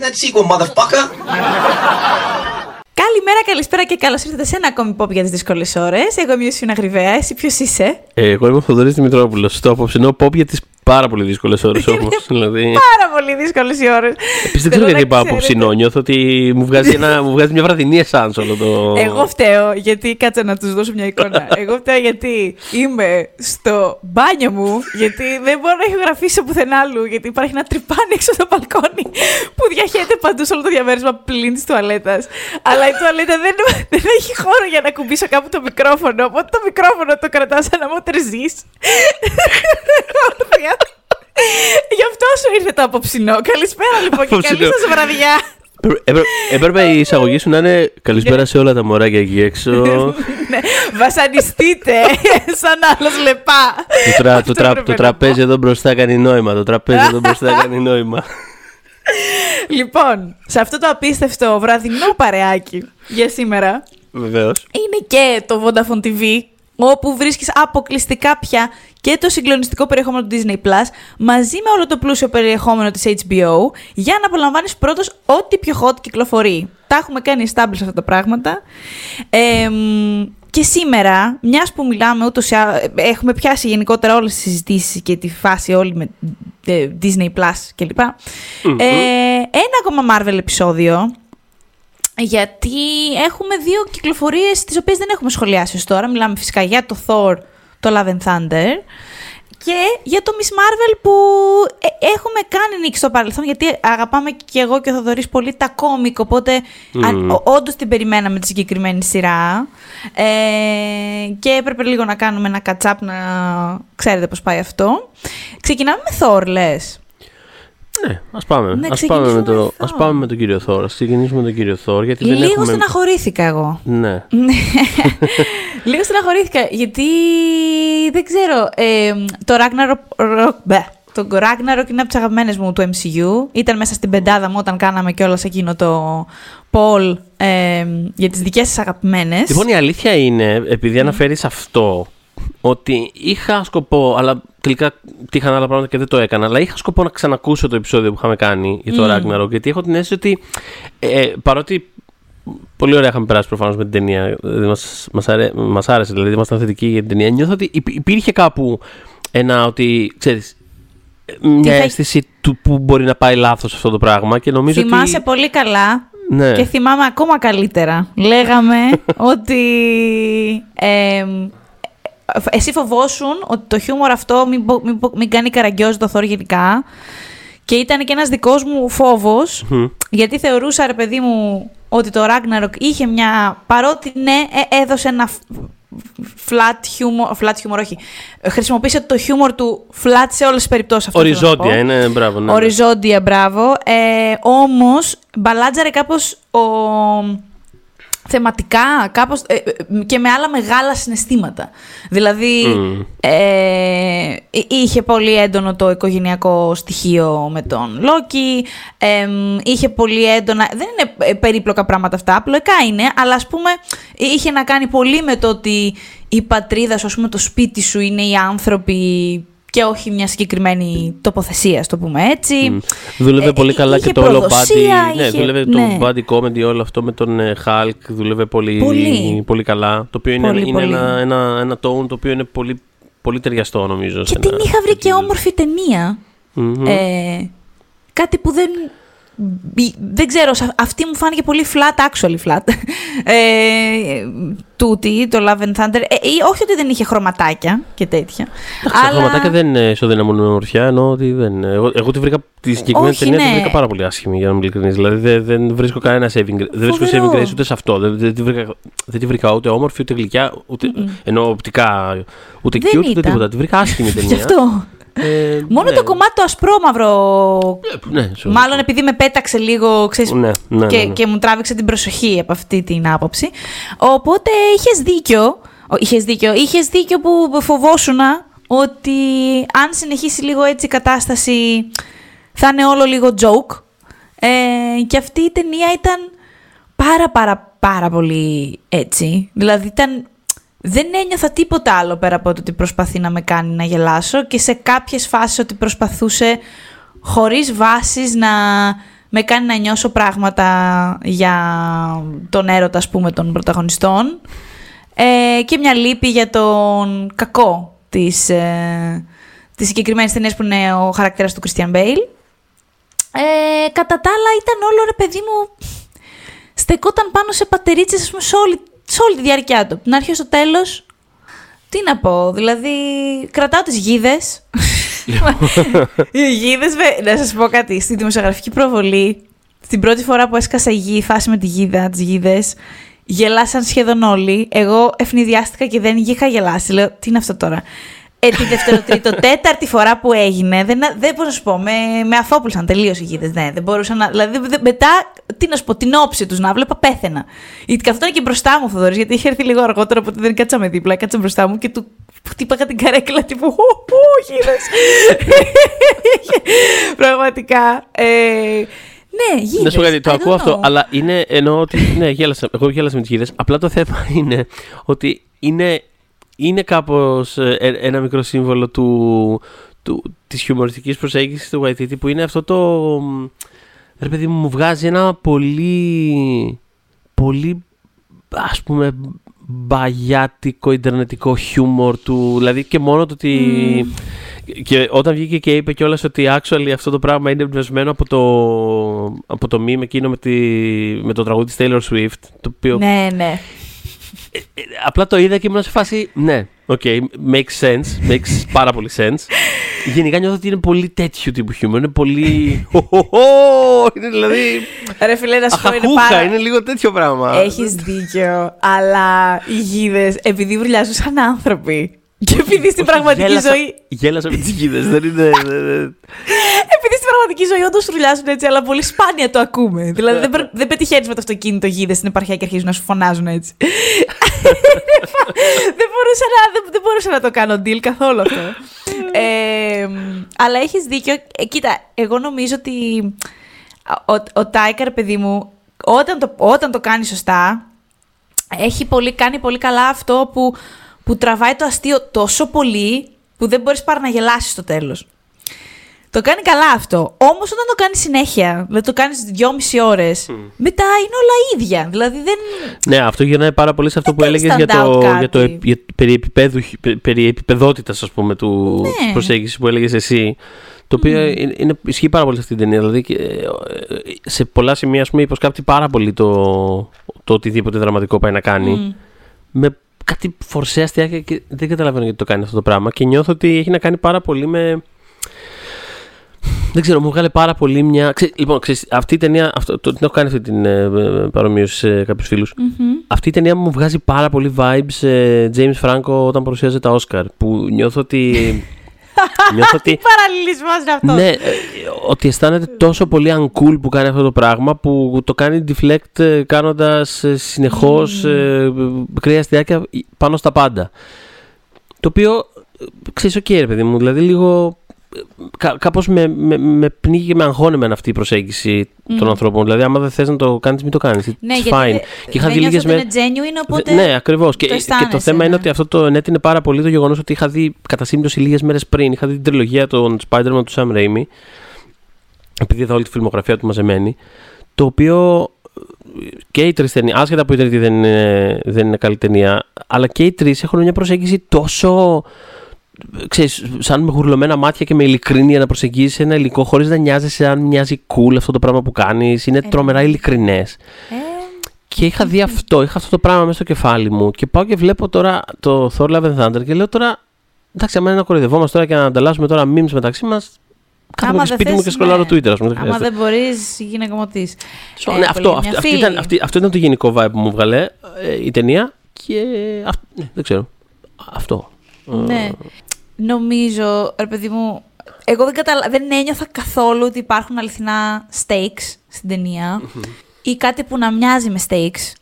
we making that sequel, motherfucker? Καλημέρα, καλησπέρα και καλώς ήρθατε σε ένα ακόμη pop για τις δύσκολες ώρες. Εγώ είμαι η Ιωσήνα Γρυβαία. Εσύ ποιος είσαι; Ε, εγώ είμαι ο Θοδωρής Δημητρόπουλος. Στο απόψινό pop για τις πάρα πολύ δύσκολες ώρες όμως. δηλαδή... Πάρα πολύ δύσκολες οι ώρες. Επίσης δεν ξέρω γιατί είπα απόψινό. Νιώθω ότι μου βγάζει, ένα, μου βγάζει μια βραδινή εσάνς όλο το. Εγώ φταίω γιατί κάτσε να τους δώσω μια εικόνα. Εγώ φταίω γιατί είμαι στο μπάνιο μου, γιατί δεν μπορώ να ηχογραφήσω πουθενά άλλου, γιατί υπάρχει ένα τρυπάνι έξω στο μπαλκόνι που διαχέεται παντού σε όλο το διαμέρισμα πλην της τουαλέτας. Αλλά η τουαλέτα δεν, δεν έχει χώρο για να κουμπίσω κάπου το μικρόφωνο. Οπότε το μικρόφωνο το κρατάω σαν να μου τρεζεί. Γι' αυτό σου ήρθε το απόψινό. Καλησπέρα λοιπόν και καλή σας βραδιά. Έπρεπε η εισαγωγή σου να είναι καλησπέρα σε όλα τα μωράκια εκεί έξω. ναι, βασανιστείτε σαν άλλος λεπά. Το, τραπέζι εδώ μπροστά κάνει νόημα. Το τραπέζι εδώ μπροστά κάνει νόημα. Λοιπόν, σε αυτό το απίστευτο βραδινό παρεάκι για σήμερα. Βεβαίως. Είναι και το Vodafone TV, όπου βρίσκεις αποκλειστικά πια και το συγκλονιστικό περιεχόμενο του Disney Plus μαζί με όλο το πλούσιο περιεχόμενο της HBO για να απολαμβάνεις πρώτος ό,τι πιο hot κυκλοφορεί. Τα έχουμε κάνει establish αυτά τα πράγματα. και σήμερα, μιας που μιλάμε, ούτως έχουμε πιάσει γενικότερα όλες τις συζητήσεις και τη φάση όλη με ε, Disney Plus κλπ. Ε, ένα ακόμα Marvel επεισόδιο γιατί έχουμε δύο κυκλοφορίες τις οποίες δεν έχουμε σχολιάσει ως τώρα. Μιλάμε φυσικά για το Thor, το Love and Thunder και για το Miss Marvel που ε, έχουμε κάνει νίκη στο παρελθόν γιατί αγαπάμε και εγώ και ο Θοδωρής πολύ τα κόμικ οπότε mm. όντως την περιμέναμε τη συγκεκριμένη σειρά ε, και έπρεπε λίγο να κάνουμε ένα κατσάπ να ξέρετε πώς πάει αυτό. Ξεκινάμε με Thor λες. Ναι, ας πάμε. Ναι, ας πάμε, με το, ας πάμε με τον κύριο Θόρ. Α ξεκινήσουμε με τον κύριο Θόρ. Γιατί Λίγο δεν έχουμε... στεναχωρήθηκα εγώ. Ναι. Λίγο στεναχωρήθηκα γιατί δεν ξέρω. Ε, το Ragnarok. Το Ragnarok είναι από τις αγαπημένες μου του MCU. Ήταν μέσα στην πεντάδα μου όταν κάναμε κιόλας εκείνο το Paul ε, για τις δικές σα αγαπημένες. Λοιπόν, η αλήθεια είναι, επειδή mm. αναφέρεις αυτό, ότι είχα σκοπό, αλλά τελικά τύχαν άλλα πράγματα και δεν το έκανα. Αλλά είχα σκοπό να ξανακούσω το επεισόδιο που είχαμε κάνει για το mm. Ragnarok, γιατί έχω την αίσθηση ότι ε, παρότι πολύ ωραία είχαμε περάσει προφανώς με την ταινία, δηλαδή μας, μας, αρέ, μας άρεσε, δηλαδή ήμασταν θετικοί για την ταινία, νιώθω ότι υπήρχε κάπου ένα ότι, ξέρεις, μια αίσθηση του που μπορεί να πάει λάθος αυτό το πράγμα και νομίζω Θυμάσαι ότι... πολύ καλά ναι. και θυμάμαι ακόμα καλύτερα. Λέγαμε ότι ε, εσύ φοβόσουν ότι το χιούμορ αυτό μην, μην, μην κάνει καραγκιόζη το Θόρ γενικά. Και ήταν και ένας δικός μου φόβος, γιατί θεωρούσα, ρε παιδί μου, ότι το Ragnarok είχε μια... Παρότι ναι, ε, έδωσε ένα flat humor, flat humor όχι, χρησιμοποίησε το χιούμορ του flat σε όλες τις περιπτώσεις αυτές. Οριζόντια είναι, μπράβο. Ναι, Οριζόντια, μπράβο. Ε, όμως, μπαλάτζαρε κάπως ο θεματικά κάπως, ε, ε, και με άλλα μεγάλα συναισθήματα. Δηλαδή, ε, είχε πολύ έντονο το οικογενειακό στοιχείο με τον Λόκι, είχε πολύ έντονα... Δεν είναι περίπλοκα πράγματα αυτά, απλοϊκά είναι, αλλά ας πούμε είχε να κάνει πολύ με το ότι η πατρίδα σου, ας πούμε το σπίτι σου είναι οι άνθρωποι και όχι μια συγκεκριμένη τοποθεσία, το πούμε έτσι. Mm. Δούλευε πολύ καλά και το όλο body. Ναι, δούλευε το ναι. body comedy, όλο αυτό με τον ε, Hulk. Δούλευε πολύ, πολύ. πολύ καλά. Το οποίο είναι, πολύ, είναι Ένα, ένα, ένα tone το οποίο είναι πολύ, πολύ ταιριαστό, νομίζω. Και την είχα βρει και όμορφη ταινία. Mm-hmm. Ε, κάτι που δεν δεν ξέρω, αυτή μου φάνηκε πολύ flat, actually flat. Ε, τούτη, το Love and Thunder. Ε, όχι ότι δεν είχε χρωματάκια και τέτοια. Τα αλλά... χρωματάκια δεν ισοδυναμούν με ομορφιά, ενώ ότι δεν. Εγώ, εγώ τη βρήκα τη συγκεκριμένη ταινία ναι. τη βρήκα πάρα πολύ άσχημη, για να είμαι ειλικρινής. Δηλαδή δεν, δεν βρίσκω κανένα saving grace. Δεν βρίσκω saving grace ούτε σε αυτό. Δεν, δεν, τη βρήκα, δεν τη βρήκα ούτε όμορφη, ούτε γλυκιά, ούτε, mm. ενώ οπτικά, ούτε cute, ούτε τίποτα. Τη βρήκα άσχημη ταινία. Γι' αυτό. Ε, Μόνο ναι. το κομμάτι το ασπρόμαυρο. Ναι, μάλλον επειδή με πέταξε λίγο ξέρεις, ναι, ναι, και, και μου τράβηξε την προσοχή από αυτή την άποψη. Οπότε είχες δίκιο. Είχες δίκιο. Είχες δίκιο που φοβόσουν ότι αν συνεχίσει λίγο έτσι η κατάσταση θα είναι όλο λίγο joke. Ε, και αυτή η ταινία ήταν πάρα πάρα πάρα πολύ έτσι. Δηλαδή ήταν δεν ένιωθα τίποτα άλλο πέρα από το ότι προσπαθεί να με κάνει να γελάσω και σε κάποιες φάσεις ότι προσπαθούσε χωρίς βάσεις να με κάνει να νιώσω πράγματα για τον έρωτα, ας πούμε, των πρωταγωνιστών. Ε, και μια λύπη για τον κακό της, ε, της συγκεκριμένης ταινίας που είναι ο χαρακτήρας του Christian Bale. Ε, κατά τα άλλα ήταν όλο ρε παιδί μου στεκόταν πάνω σε πατερίτσες ας πούμε, σε, όλη, σε όλη τη διάρκεια του. την αρχή στο τέλος, τι να πω, δηλαδή κρατάω τις γίδες. Οι γίδες, να σας πω κάτι, στη δημοσιογραφική προβολή, την πρώτη φορά που έσκασα η γη, η φάση με τη γίδα, τις γίδες, γελάσαν σχεδόν όλοι. Εγώ ευνηδιάστηκα και δεν είχα γελάσει. Λέω, τι είναι αυτό τώρα; Ε, τη δεύτερο, τρίτο, τέταρτη φορά που έγινε, δεν, δεν μπορώ να σου πω, με, με αφόπουλσαν τελείως οι γίδες. Ναι, δεν μπορούσα να. Δηλαδή, μετά, τι να σου πω, την όψη τους να βλέπα, πέθαινα. Γιατί καθόταν και μπροστά μου ο Θοδωρής, γιατί είχε έρθει λίγο αργότερα, οπότε δεν κάτσαμε δίπλα, κάτσα μπροστά μου και του χτύπαγα την καρέκλα τύπου. Ου, γίδες. Πραγματικά. Ε, ναι, γίδε. Να σου πω κάτι, το ακούω αυτό, αλλά είναι εννοώ ότι. Ναι, γέλασα, εγώ γέλασα με τις γίδες. Απλά το θέμα είναι ότι είναι είναι κάπως ε, ε, ένα μικρό σύμβολο του, του, της χιουμοριστικής προσέγγισης του Waititi που είναι αυτό το... Ρε παιδί μου, μου βγάζει ένα πολύ, πολύ ας πούμε μπαγιάτικο ιντερνετικό χιούμορ του, δηλαδή και μόνο το ότι... Και όταν βγήκε και είπε κιόλας ότι actually αυτό το πράγμα είναι εμπνευσμένο από το, από το meme εκείνο με, τη, με το τραγούδι της Taylor Swift. Το οποίο ναι, ναι. Ε, ε, απλά το είδα και ήμουν σε φάση. Ναι, OK, okay, makes sense. Makes πάρα πολύ sense. Γενικά νιώθω ότι είναι πολύ τέτοιο τύπου χιούμορ. Είναι πολύ. είναι δηλαδή. Ρε φίλε, να σου πω είναι πάρα... είναι λίγο τέτοιο πράγμα. Έχεις δίκιο. Αλλά οι γίδες, επειδή βουλιάζουν σαν άνθρωποι. Και επειδή στην πραγματική γέλασα, ζωή. Γέλασα με τις γίδες, δεν είναι. επειδή στην πραγματική ζωή όντως ρουλιάζουν έτσι, αλλά πολύ σπάνια το ακούμε. δηλαδή δεν, δεν πετυχαίνεις με το αυτοκίνητο γίδες στην επαρχία και αρχίζουν να σου φωνάζουν έτσι. δεν, μπορούσα να, δεν, δεν, μπορούσα να το κάνω deal καθόλου αυτό. ε, αλλά έχεις δίκιο. Ε, κοίτα, εγώ νομίζω ότι ο, ο Τάικαρ, παιδί μου, όταν το, όταν το κάνει σωστά, έχει πολύ, κάνει πολύ καλά αυτό που που τραβάει το αστείο τόσο πολύ που δεν μπορείς παρά να γελάσεις στο τέλος. Το κάνει καλά αυτό. Όμως όταν το κάνει συνέχεια, δηλαδή το κάνεις δυόμιση ώρες, μετά είναι όλα ίδια. Δηλαδή δεν. Ναι, αυτό γυρνάει πάρα πολύ σε αυτό που έλεγες για το, για το για, περί, επίπεδου, περί επιπεδότητα, ας πούμε, του ναι. προσέγγισης που έλεγες εσύ. Το οποίο mm. είναι, ισχύει πάρα πολύ σε αυτή την ταινία. Δηλαδή ε, σε πολλά σημεία, ας πούμε, υποσκάπτει πάρα πολύ το, το οτιδήποτε δραματικό πάει να κάνει. Με κάτι φορσέα και δεν καταλαβαίνω γιατί το κάνει αυτό το πράγμα. Και νιώθω ότι έχει να κάνει πάρα πολύ με. Δεν ξέρω, μου βγάλε πάρα πολύ μια. λοιπόν, ξέρεις, αυτή η ταινία. Αυτό, το, την έχω κάνει αυτή την ε, παρομοίωση σε κάποιους φίλους. Αυτή η ταινία μου βγάζει πάρα πολύ vibes ε, James Franco όταν παρουσιάζει τα Oscar. Που νιώθω ότι Νιώθω ότι. Παραλληλισμός είναι αυτός; Ναι, ε, ότι αισθάνεται τόσο πολύ uncool που κάνει αυτό το πράγμα που το κάνει deflect ε, κάνοντας ε, συνεχώς mm. κρύα αστιάκια πάνω στα πάντα. Το οποίο ξέρεις, OK, okay, παιδί μου, δηλαδή λίγο κά, κάπως με, με, με πνίγει και με αγχώνει αυτή η προσέγγιση mm. των ανθρώπων. Δηλαδή, άμα δεν θες να το κάνεις, μην το κάνεις. Ναι, It's fine. Γιατί και είχα δει λίγες μέρες. Είναι genuine, οπότε. Ναι, ακριβώς. Και, και, το θέμα ναι. είναι ότι αυτό το ενέτεινε πάρα πολύ το γεγονός ότι είχα δει κατά σύμπτωση λίγες μέρες πριν. Είχα δει την τριλογία των Spider-Man του Sam Raimi. Επειδή είδα όλη τη φιλμογραφία του μαζεμένη. Το οποίο και οι τρεις ταινίε, άσχετα που η τρίτη δεν είναι, δεν είναι καλή ταινία, αλλά και οι τρεις έχουν μια προσέγγιση τόσο ξέρεις, σαν με γουρλωμένα μάτια και με ειλικρίνεια να προσεγγίσεις ένα υλικό χωρίς να νοιάζεσαι αν μοιάζει cool αυτό το πράγμα που κάνεις. Είναι ε, τρομερά ειλικρινές. Ε, και είχα δει αυτό, είχα αυτό το πράγμα μέσα στο κεφάλι μου. Και πάω και βλέπω τώρα το Thor Love and Thunder και λέω τώρα. Εντάξει, άμα είναι να κοροϊδευόμαστε τώρα και να ανταλλάσσουμε τώρα memes μεταξύ μας, Κάθομαι στο σπίτι μου και σκολάρω ναι. Twitter, ας πούμε. Άμα δεν μπορείς, γυναίκα μου τι. So, ναι, αυτό, αυτή, αυτή ήταν, αυτή, αυτό ήταν το γενικό vibe που μου βγαλέ ε, η ταινία. Και. ναι, δεν ξέρω. Αυτό. Ναι. Νομίζω, ρε παιδί μου, εγώ δεν, καταλα... δεν ένιωθα καθόλου ότι υπάρχουν αληθινά stakes στην ταινια ή κάτι που να μοιάζει με stakes.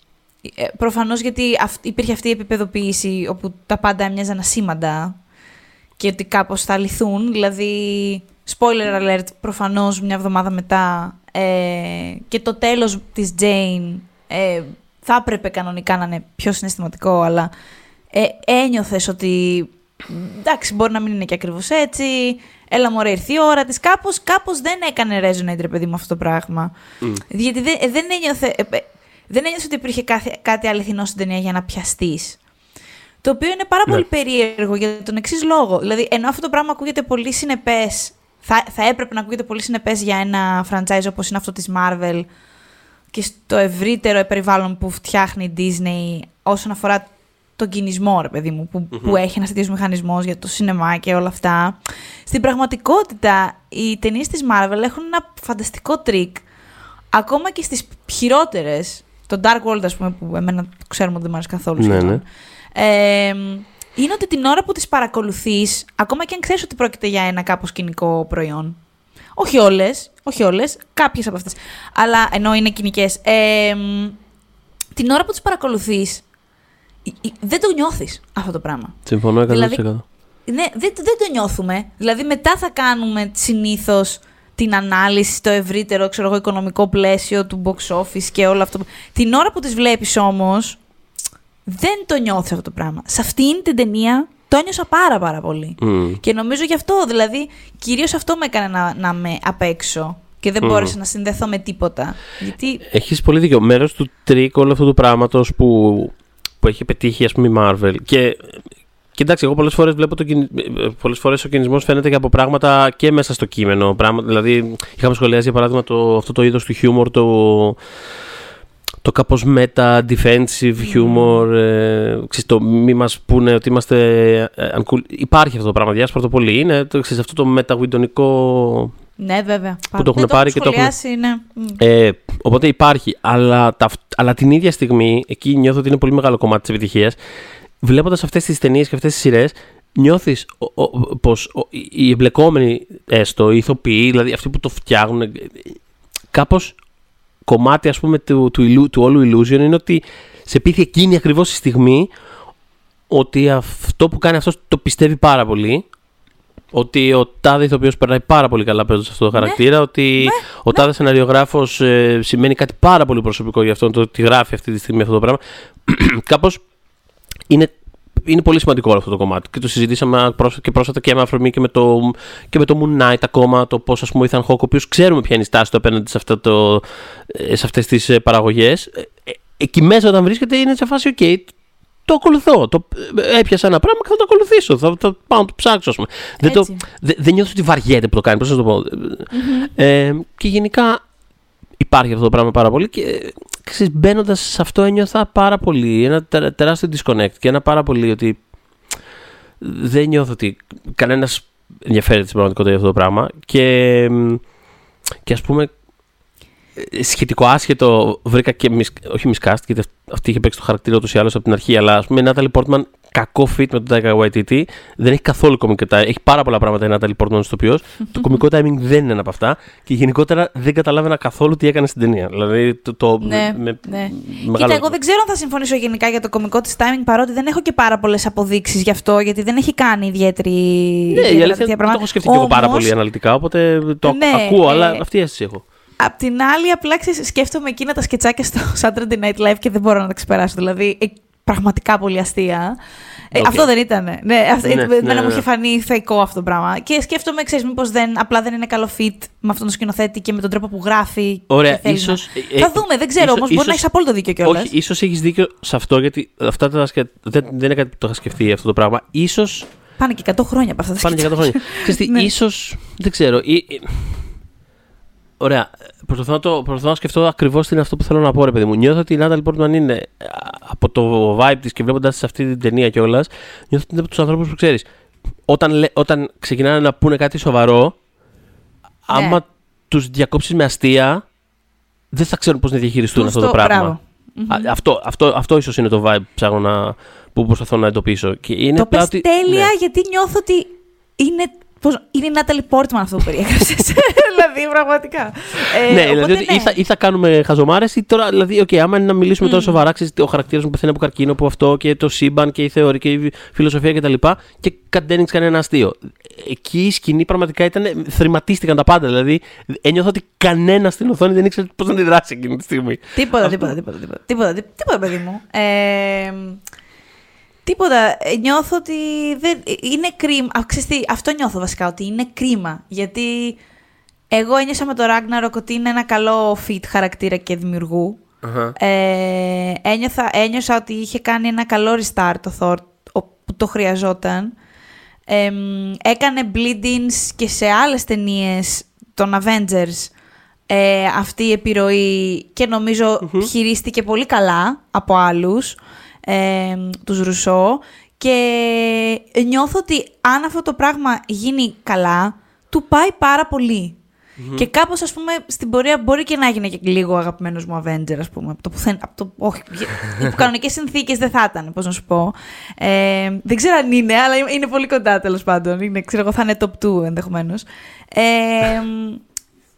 Ε, προφανώς γιατί υπήρχε αυτή η επίπεδοποίηση όπου τα πάντα έμοιαζαν ασήμαντα και ότι κάπως θα λυθούν. Δηλαδή, spoiler alert, προφανώς μια εβδομάδα μετά ε, και το τέλος της Jane ε, θα έπρεπε κανονικά να είναι πιο συναισθηματικό, αλλά ε, ένιωθες ότι εντάξει, μπορεί να μην είναι και ακριβώς έτσι. Έλα μωρέ, ήρθε η ώρα της. Κάπως κάπως δεν έκανε resonate, ρε παιδί μου, αυτό το πράγμα. Γιατί δεν, δεν ένιωθε. ε, ε, Δεν ένιωθε ότι υπήρχε κάτι, κάτι αληθινό στην ταινία για να πιαστείς. Το οποίο είναι πάρα Ναι. πολύ περίεργο για τον εξής λόγο. Δηλαδή, ενώ αυτό το πράγμα ακούγεται πολύ συνεπές, θα, θα έπρεπε να ακούγεται πολύ συνεπές για ένα franchise όπως είναι αυτό της Marvel και στο ευρύτερο περιβάλλον που φτιάχνει η Disney όσον αφορά τον κυνισμό, ρε παιδί μου, που, που έχει ένας τέτοιος μηχανισμός για το σινεμά και όλα αυτά. Στην πραγματικότητα, οι ταινίες της Marvel έχουν ένα φανταστικό τρικ. Ακόμα και στις χειρότερες, το Dark World, ας πούμε, που εμένα ξέρουμε ότι δεν μου αρέσει καθόλου. Ναι, σχεδόν. ναι. Ε, είναι ότι την ώρα που τις παρακολουθείς, ακόμα και αν ξέρεις ότι πρόκειται για ένα κάπως κοινικό προϊόν, όχι όλες, όχι όλες, κάποιες από αυτές, αλλά ενώ είναι κοινικές, ε, μ, την ώρα που τις παρακολουθείς, η- η- δεν το νιώθεις αυτό το πράγμα. Συμφωνώ 100%. Δηλαδή, Ναι, δεν, δεν το νιώθουμε. Δηλαδή, μετά θα κάνουμε συνήθως την ανάλυση στο ευρύτερο ξέρω εγώ, οικονομικό πλαίσιο του box office και όλο αυτό. Την ώρα που τις βλέπεις όμως, δεν το νιώθεις αυτό το πράγμα. Σε αυτήν την ταινία το νιώσα πάρα πάρα πολύ. Μμ. Και νομίζω γι' αυτό, δηλαδή, κυρίως αυτό με έκανε να, να μείνω απ' έξω και δεν Μμμ. μπόρεσα να συνδεθώ με τίποτα. Γιατί, Έχεις πολύ δίκιο. Μέρος του τρίκ όλου αυτού του πράγματος που, που έχει πετύχει ας πούμε, η Marvel. Και, και εντάξει, εγώ πολλές φορές βλέπω το κυνι... πολλές φορές ο κυνισμός φαίνεται και από πράγματα και μέσα στο κείμενο. Πράγμα... Δηλαδή, είχαμε σχολιάσει για παράδειγμα το, αυτό το είδος του χιούμορ, το, το κάπως meta-defensive humor, ε, ξέρεις, το μη μας πούνε ότι είμαστε ε, uncool. Υπάρχει αυτό το πράγμα, διάσπαρτο πολύ. Είναι το, ξέρεις, αυτό το μεταγουιντονικό ναι, βέβαια. Που το έχουν Δεν πάρει έχω και το έχουν- σχολιάσει, ναι. Μμ. ε, οπότε υπάρχει, αλλά, τα, αλλά την ίδια στιγμή, εκεί νιώθω ότι είναι πολύ μεγάλο κομμάτι της επιτυχίας. Βλέποντας αυτές τις ταινίες και αυτές τις σειρές, νιώθεις πως οι- οι εμπλεκόμενοι, έστω, οι ηθοποιοί, δηλαδή αυτοί που το φτιάχνουν, κάπως κομμάτι ας πούμε του, του, illu- του όλου illusion είναι ότι σε πείθει εκείνη ακριβώς τη στιγμή ότι αυτό που κάνει αυτός το πιστεύει πάρα πολύ. Ότι ο τάδε ηθοποιό περνάει πάρα πολύ καλά παίζοντας αυτό το χαρακτήρα. ότι ο τάδε σεναριογράφος σημαίνει κάτι πάρα πολύ προσωπικό για αυτόν. Το ότι γράφει αυτή τη στιγμή αυτό το πράγμα. Κάπως είναι, είναι πολύ σημαντικό όλο αυτό το κομμάτι. Και το συζητήσαμε πρόσφατα και πρόσφατα και με αφορμή και με το, και με το Moon Knight ακόμα. Το πώς, ας πούμε, ο Ethan Hawke, ο οποίος ξέρουμε ποια είναι η στάση του απέναντι σε, αυτό το, ε, σε αυτές τις παραγωγές. Εκεί μέσα όταν βρίσκεται είναι σε φάση, OK, το ακολουθώ. Το, ε, έπιασα ένα πράγμα και θα το ακολουθήσω. Θα, θα πάω να το ψάξω, ας πούμε. Δεν, το, Έτσι. δε- δεν νιώθω ότι βαριέται που το κάνει. Πώς να το πω. Ε, και γενικά υπάρχει αυτό το πράγμα πάρα πολύ. Και ξέρεις, μπαίνοντας σε αυτό ένιωθα πάρα πολύ. Ένα τε- τεράστιο disconnect και ένα πάρα πολύ ότι δεν νιώθω ότι κανένας ενδιαφέρεται στην πραγματικότητα για αυτό το πράγμα. Και, μ, και ας πούμε, ε, σχετικό άσχετο βρήκα και μισ, όχι miscast, γιατί αυ- αυτή είχε παίξει το χαρακτήρα ούτως ή άλλως από την αρχή, αλλά ας πούμε η Natalie Portman κακό fit με τον Taika Waititi, δεν έχει καθόλου κομικό timing, έχει πάρα πολλά πράγματα η Natalie Portman στο οποίος. το κομικό timing δεν είναι ένα από αυτά και γενικότερα δεν καταλάβαινα καθόλου τι έκανε στην ταινία. Δηλαδή το, το Ναι, με, ναι. μεγάλο- Κοίτα, εγώ δεν ξέρω αν θα συμφωνήσω γενικά για το κωμικό της timing, παρότι δεν έχω και πάρα πολλές αποδείξεις γι' αυτό, γιατί δεν έχει κάνει ιδιαίτερη. Ναι, η ιδιαίτερα αλήθεια τέτοια δεν το πράγματα. έχω σκεφτεί και εγώ πάρα Όμως, πολύ αναλυτικά, οπότε το Ναι, ακούω, ε, αλλά αυτή η αίσθηση έχω. Απ' την άλλη, απλά ξέρεις, σκέφτομαι εκείνα τα σκετσάκια στο Saturday Night Live και δεν μπορώ να τα ξεπεράσω. Δηλαδή, ε, πραγματικά πολύ αστεία. Ε, Οκ. Αυτό δεν ήταν. Ναι, αυτό, Ναι, εμένα ναι, μου ναι. είχε φανεί θεϊκό αυτό το πράγμα. Και σκέφτομαι, ξέρεις, μήπως δεν, απλά δεν είναι καλό fit με αυτόν τον σκηνοθέτη και με τον τρόπο που γράφει. Ωραία, και θέλει ίσως, να- ε, ε, θα δούμε, δεν ξέρω ίσως- όμως. Μπορεί ίσως- να έχεις απόλυτο δίκιο κιόλας. Όχι, ίσως έχεις δίκιο σε αυτό, γιατί αυτά τα σκε... δεν, δεν είναι κάτι που το είχα σκεφτεί αυτό το πράγμα. Ίσως Πάνε και 100 χρόνια από αυτά τα Πάνε και 100 σκετσάκια. χρόνια. Ξέρεις τι, Ναι. ίσως, δεν ξέρω. Ή, ή- Ωραία. Προσπαθώ να, το, προσπαθώ να σκεφτώ ακριβώς τι είναι αυτό που θέλω να πω, ρε παιδί μου. Νιώθω ότι η Natalie Portman είναι α, από το vibe της και βλέποντας σε αυτή την ταινία κιόλας, νιώθω ότι είναι από τους ανθρώπους που ξέρεις. Όταν, λέ- όταν ξεκινάνε να πούνε κάτι σοβαρό, άμα τους διακόψεις με αστεία, δεν θα ξέρουν πώς να διαχειριστούν αυτό το Σωστό, πράγμα. μπράβο. Α, αυτό, αυτό, αυτό ίσως είναι το vibe που ψάχνω να, που προσπαθώ να εντοπίσω. Και είναι Το απλά πες ότι- τέλεια ναι. γιατί νιώθω ότι είναι, πώς, είναι η Νάταλι Πόρτμαν αυτό που περιέγραψες. δηλαδή, πραγματικά. Ε, ναι, οπότε δηλαδή ότι ναι. Ή, θα, ή θα κάνουμε χαζομάρε ή τώρα. Δηλαδή, okay, άμα είναι να μιλήσουμε τώρα Μμμ. σοβαρά, ξέρεις, ο χαρακτήρας μου πεθαίνει από καρκίνο, που αυτό και το σύμπαν και η θεωρία και η φιλοσοφία κτλ. Και, και κάτι δεν έδειξε κανένα αστείο. Εκεί η σκηνή πραγματικά ήταν. θρηματίστηκαν τα πάντα. Δηλαδή, ένιωθα ότι κανένας στην οθόνη δεν ήξερε πώς να αντιδράσει εκείνη τη στιγμή. Τίποτα, Αυτό. τίποτα, τίποτα, τίποτα, τίποτα, τί- τίποτα, παιδί μου. Ε, Τίποτα. Ε, Νιώθω ότι δεν... είναι κρίμα. Α, ξέρεις τι, αυτό νιώθω βασικά, ότι είναι κρίμα. Γιατί εγώ ένιωσα με το Ragnarok ότι είναι ένα καλό fit χαρακτήρα και δημιουργού. Αχα. Ε, ένιωθα, ένιωσα ότι είχε κάνει ένα καλό restart το Thor ο- που το χρειαζόταν. Ε, μ, έκανε bleedings και σε άλλες ταινίες των Avengers ε, αυτή η επιρροή και νομιζω χειρίστηκε πολύ καλά από άλλους, ε, τους Ρουσό και νιώθω ότι αν αυτό το πράγμα γίνει καλά, του πάει πάρα πολύ. Και κάπως, ας πούμε, στην πορεία μπορεί και να έγινε και λίγο αγαπημένος μου Avenger, ας πούμε. Από το πουθεν- από το, όχι, υπό κανονικές συνθήκες δεν θα ήταν, πώς να σου πω. Ε, δεν ξέρω αν είναι, αλλά είναι πολύ κοντά τέλος πάντων. Είναι, ξέρω εγώ, θα είναι top 2 ενδεχομένως. Ε,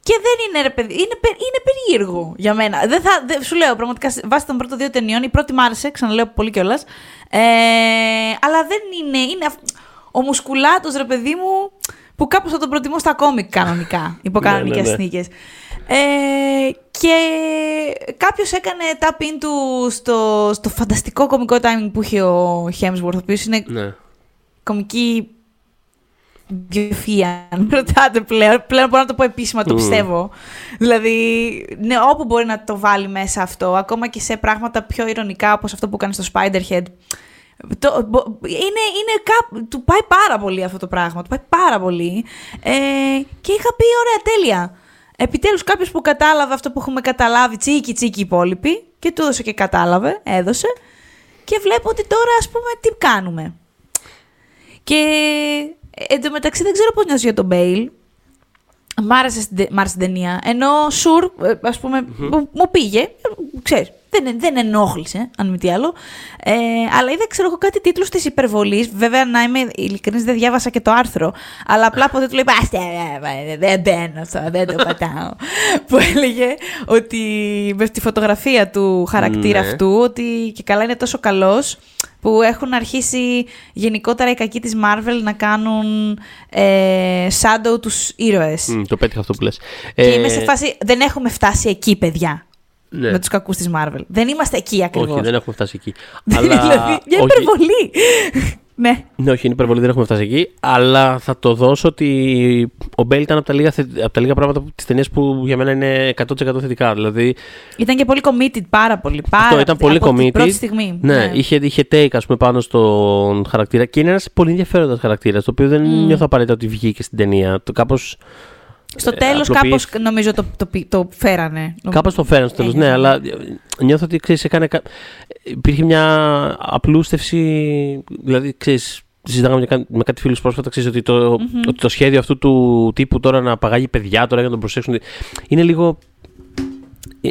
και δεν είναι, ρε παιδί, είναι, πε- είναι περίεργο για μένα. Δεν θα, δεν, σου λέω πραγματικά, βάσει των πρώτων δύο ταινιών, η πρώτη μ' άρεσε, ξαναλέω πολύ κιόλας. Ε, αλλά δεν είναι. είναι αυ- ο μουσκουλάτος, ρε παιδί μου, που κάπως θα τον προτιμώ στα κόμικ κανονικά, υπό Ναι, ναι, κανονικές ναι. συνθήκες. Ε, και κάποιος έκανε tap into στο, στο φανταστικό κομικό timing που είχε ο Hemsworth, ο οποίος είναι Ναι. κομική βιοφία, αν με ρωτάτε πλέον. Πλέον μπορώ να το πω επίσημα, το Μμμ. πιστεύω. Δηλαδή, ναι, όπου μπορεί να το βάλει μέσα αυτό, ακόμα και σε πράγματα πιο ηρωνικά, όπως αυτό που κάνεις στο Spiderhead. Το, μπο- είναι, είναι κάπου, του πάει πάρα πολύ αυτό το πράγμα, του πάει πάρα πολύ. Ε, και είχα πει, ωραία, τέλεια. Επιτέλους κάποιος που κατάλαβε αυτό που έχουμε καταλάβει, τσίκι τσίκι οι υπόλοιποι, και του έδωσε και κατάλαβε, έδωσε. Και βλέπω ότι τώρα, ας πούμε, τι κάνουμε. Και ε, εν τω μεταξύ δεν ξέρω πώς νιώθω για τον Μπέιλ. Μ' άρεσε, στην, τε- μ' άρεσε την ταινία. Ενώ σουρ, ε, ας πούμε, μου, μου πήγε. ε, Ξέρεις, δεν, δεν ενόχλησε, αν μη τι άλλο. Ε, αλλά είδα, ξέρω εγώ, κάτι τίτλους της υπερβολής. Βέβαια, να είμαι ειλικρινής, δεν διάβασα και το άρθρο. Αλλά απλά από τίτλο είπα, «Άστε, ε, ε, δεν μπαίνω αυτό, δεν το πατάω. που έλεγε ότι με τη φωτογραφία του χαρακτήρα Ναι. αυτού, ότι και καλά είναι τόσο καλός, που έχουν αρχίσει γενικότερα οι κακοί της Marvel να κάνουν ε, shadow τους ήρωες. Μμ, το πέτυχα αυτό που λες. Και Ε, είμαι σε φάση, δεν έχουμε φτάσει εκεί, παιδιά, ναι. με τους κακούς της Marvel. Δεν είμαστε εκεί ακριβώς. Όχι, δεν έχουμε φτάσει εκεί. δηλαδή, μια όχι, υπερβολή. ναι. Ναι, όχι, είναι υπερβολή, δεν έχουμε φτάσει εκεί. Αλλά θα το δώσω ότι ο Μπέλ ήταν από τα λίγα, θε- από τα λίγα πράγματα τη ταινία που για μένα είναι 100% θετικά. Δηλαδή, Ήταν και πολύ committed, πάρα πολύ. Πάρα, αυτό ήταν πολύ από την committed. πρώτη στιγμή. Ναι, Είχε, είχε take ας πούμε, πάνω στον χαρακτήρα και είναι ένας πολύ ενδιαφέροντας χαρακτήρας. Το οποίο δεν Μμ. νιώθω απαραίτητα ότι βγήκε στην ταινία. Το κάπως, Στο ε, τέλος απλοποιήθη- κάπως νομίζω το, το, το, το φέρανε. κάπως το φέραν στο τέλος. Έγινε. Ναι, αλλά ε, νιώθω ότι ξέρεις, έκανε. κα- Υπήρχε μια απλούστευση. Δηλαδή, ξέρεις, συζητάγαμε και με κάτι φίλους πρόσφατα, ξέρεις, ότι, το, ότι το σχέδιο αυτού του τύπου τώρα να παγάγει παιδιά τώρα για να τον προσέξουν. Είναι λίγο.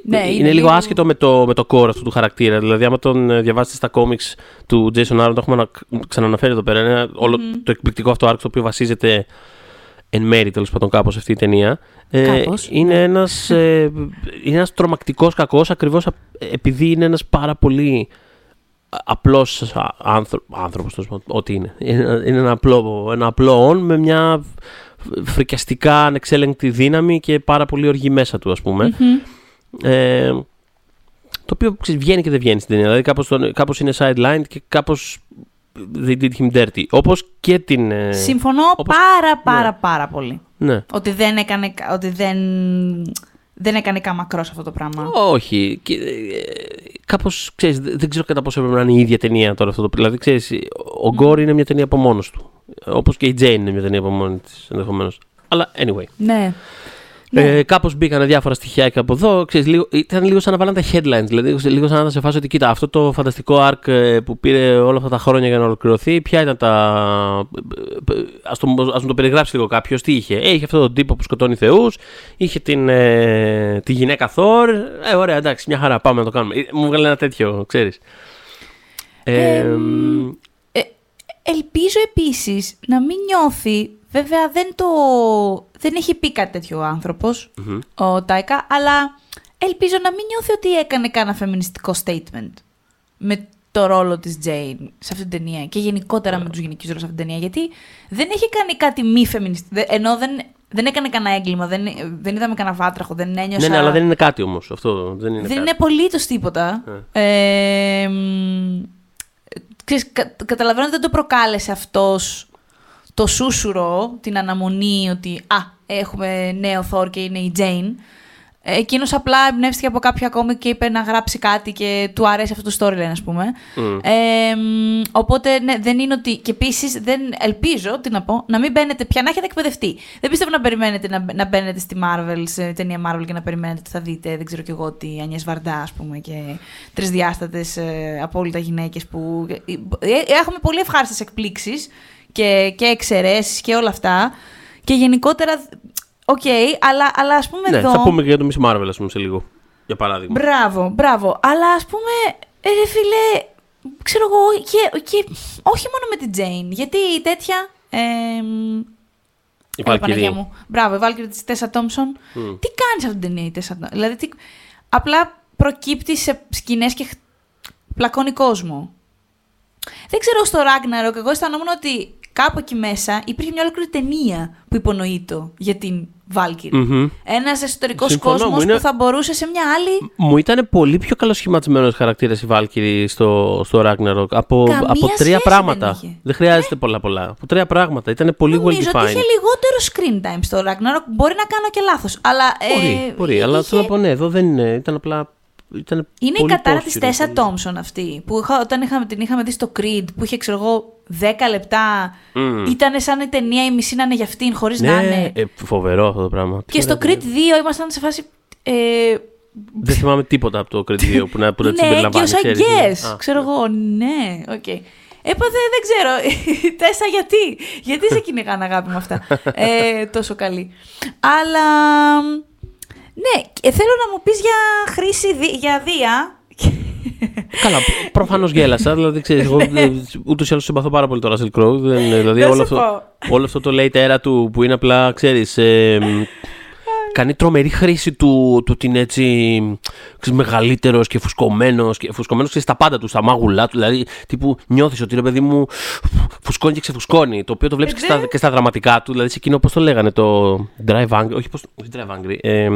Ναι, είναι, είναι λίγο λίγο- άσχετο με το, με το core αυτού του χαρακτήρα. Δηλαδή, άμα τον ε, διαβάσετε στα comics του Jason Aaron, το έχουμε ανα- ξαναναφέρει εδώ πέρα. Είναι όλο το εκπληκτικό αυτό arc το οποίο βασίζεται εν μέρη τέλος πάντων κάπως αυτή η ταινία. Ε, Κάπως, είναι ένας, ε, είναι ένας τρομακτικός κακός ακριβώς α- επειδή είναι ένας πάρα πολύ α- απλός α- άνθρω- άνθρωπος, τέλος πάντων, ό,τι είναι. Είναι, είναι ένα, απλό, ένα απλό όν με μια φ- φρικιαστικά ανεξέλεγκτη δύναμη και πάρα πολύ οργή μέσα του ας πούμε. Ε, το οποίο ξέρεις, βγαίνει και δεν βγαίνει στην ταινία. Δηλαδή κάπως, τον- κάπως είναι sidelined και κάπως they did him dirty. Όπως και την... ε, Συμφωνώ όπως- πάρα πάρα Ναι. πάρα πολύ. Ναι. Ότι δεν έκανε, ότι δεν, δεν έκανε καμακρός αυτό το πράγμα. Όχι. Και, ε, κάπως, ξέρεις, δε- δεν ξέρω κατά πόσο έπρεπε να είναι η ίδια ταινία τώρα αυτό το Δηλαδή, ξέρεις, ο Γκόρ είναι μια ταινία από μόνος του. Όπως και η Τζέιν είναι μια ταινία από μόνη της ενδεχομένως. Αλλά anyway. Ναι. Ναι. Ε, Κάπως μπήκαν διάφορα στοιχεία και από εδώ. Ξέρεις, λίγο, ήταν λίγο σαν να βάλαν τα headlines. Δηλαδή, λίγο σαν να ήταν σε φάση ότι κοίτα, αυτό το φανταστικό arc ε, που πήρε όλα αυτά τα χρόνια για να ολοκληρωθεί, ποια ήταν τα. Α το, ας μου το περιγράψει λίγο κάποιος, τι είχε. Ε, είχε αυτόν τον τύπο που σκοτώνει Θεούς, είχε την, ε, τη γυναίκα Θόρ. Ε, ωραία, εντάξει, μια χαρά, πάμε να το κάνουμε. Ε, Μου βγάλε ένα τέτοιο, ξέρεις. Ε, Εμ, Ε, ελπίζω επίσης να μην νιώθει, βέβαια δεν το... Δεν έχει πει κάτι τέτοιο ο άνθρωπος, μμμ. ο Τάικα, αλλά ελπίζω να μην νιώθει ότι έκανε κανένα φεμινιστικό statement με το ρόλο της Jane σε αυτήν την ταινία και γενικότερα με τους γυναικείους ρόλους σε αυτήν την ταινία, γιατί δεν έχει κάνει κάτι μη φεμινιστικό, ενώ δεν, δεν έκανε κανένα έγκλημα, δεν, δεν είδαμε κανένα βάτραχο, δεν ένιωσα... ναι, ναι, αλλά δεν είναι κάτι όμως. Αυτό δεν είναι Δεν κάτι. είναι απολύτως τίποτα. Ε, μ, ξέρεις, κα- καταλαβαίνω ότι δεν το προκάλεσε αυτός το σούσουρο, την αναμονή ότι «Α, έχουμε νέο Thor και είναι η Jane». Εκείνος απλά εμπνεύστηκε από κάποιο ακόμη και είπε να γράψει κάτι και του αρέσει αυτό το storyline, ας πούμε. Μμ. Ε, μ, οπότε ναι, δεν είναι ότι. Και επίσης δεν ελπίζω, τι να πω, να μην μπαίνετε πια να έχετε εκπαιδευτεί. Δεν πιστεύω να περιμένετε να, μπαι- να μπαίνετε στη Marvel, σε ταινία Marvel και να περιμένετε ότι θα δείτε, δεν ξέρω κι εγώ, τι Ανιέ Βαρντά, ας πούμε, και τρισδιάστατες ε, απόλυτα γυναίκες που. ε, ε, έχουμε πολύ ευχάριστες εκπλήξεις και, και εξαιρέσεις και όλα αυτά. Και γενικότερα. Οκ, αλλά, αλλά ας πούμε Ναι, εδώ. θα πούμε και για το Miss Marvel, ας πούμε, σε λίγο. Για παράδειγμα. Μπράβο, μπράβο. Αλλά ας πούμε, ε, ρε φίλε, ξέρω εγώ, και, και όχι μόνο με την Jane. Γιατί η τέτοια. Ε, Η έλα, Παναγία Valkyrie. μου. Μπράβο, η Valkyrie της Τέσσα Τόμψον. Μμ. Τι κάνεις σε αυτήν την ταινία η Τέσσα Τόμψον. Δηλαδή, τι, απλά προκύπτει σε σκηνές και χ- πλακώνει κόσμο. Δεν ξέρω στο Ragnarok, εγώ αισθανόμουν ότι κάπου εκεί μέσα υπήρχε μια ολόκληρη ταινία που υπονοείτο για την Βάλκυρη. Μμμ. Ένας εσωτερικός Συμφωνώ, κόσμος μου είναι- που θα μπορούσε σε μια άλλη. Μου ήταν πολύ πιο καλοσχηματισμένος χαρακτήρας η Valkyrie στο, στο Ragnarok. Από, Καμία από τρία σχέση πράγματα. δεν είχε. Δεν χρειάζεται πολλά πολλά. Από τρία πράγματα. Ήταν πολύ well Νομίζω ότι defined. είχε λιγότερο screen time στο Ragnarok. Μπορεί να κάνω και λάθος. Αλλά. Μπορεί, ε, μπορεί. Αλλά είχε- θέλω να πω ναι, εδώ δεν είναι. Ήταν απλά. Ήταν Είναι η πολύ κατάρα posture, τη Τέσσα πολύ. Τόμσον αυτή. Που είχα, όταν είχαμε, την είχαμε δει στο Creed, που είχε ξέρω εγώ 10 λεπτά. Μμμ. Ήταν σαν η ταινία η μισή να είναι για αυτήν, χωρίς να Ναι, είναι. ε, φοβερό αυτό το πράγμα. Και στο Creed 2 ήμασταν σε φάση. Ε, Δεν θυμάμαι τίποτα από το Creed 2 που να, που να τις ναι, και συμπεριλαμβάνει. ως I ξέρεις, ναι. guess. Α, Ξέρω εγώ, ναι, οκ. Έπαθε, δεν ξέρω. Τέσσα, γιατί. Γιατί σε κυνηγάνε αγάπη με αυτά. ε, τόσο καλή. Αλλά. Ναι, ε, θέλω να μου πεις για χρήση, δι- για δία. Καλά, προφανώς γέλασα. Δηλαδή, ξέρεις, εγώ ούτως ή άλλως συμπαθώ πάρα πολύ τον Russell Crowe. Δεν, δηλαδή, Να όλο σου αυτό, όλο αυτό το late era του που είναι απλά, ξέρεις. Κάνει τρομερή χρήση του, του ότι είναι έτσι ξέρεις, μεγαλύτερος και φουσκωμένος και φουσκωμένος ξέρεις, στα πάντα του, στα μάγουλά του δηλαδή τύπου νιώθεις ότι ρε παιδί μου φουσκώνει και ξεφουσκώνει το οποίο το βλέπεις και, στα, και στα δραματικά του δηλαδή σε εκείνο πώς το λέγανε το drive angry όχι, πώς, όχι drive angry ε,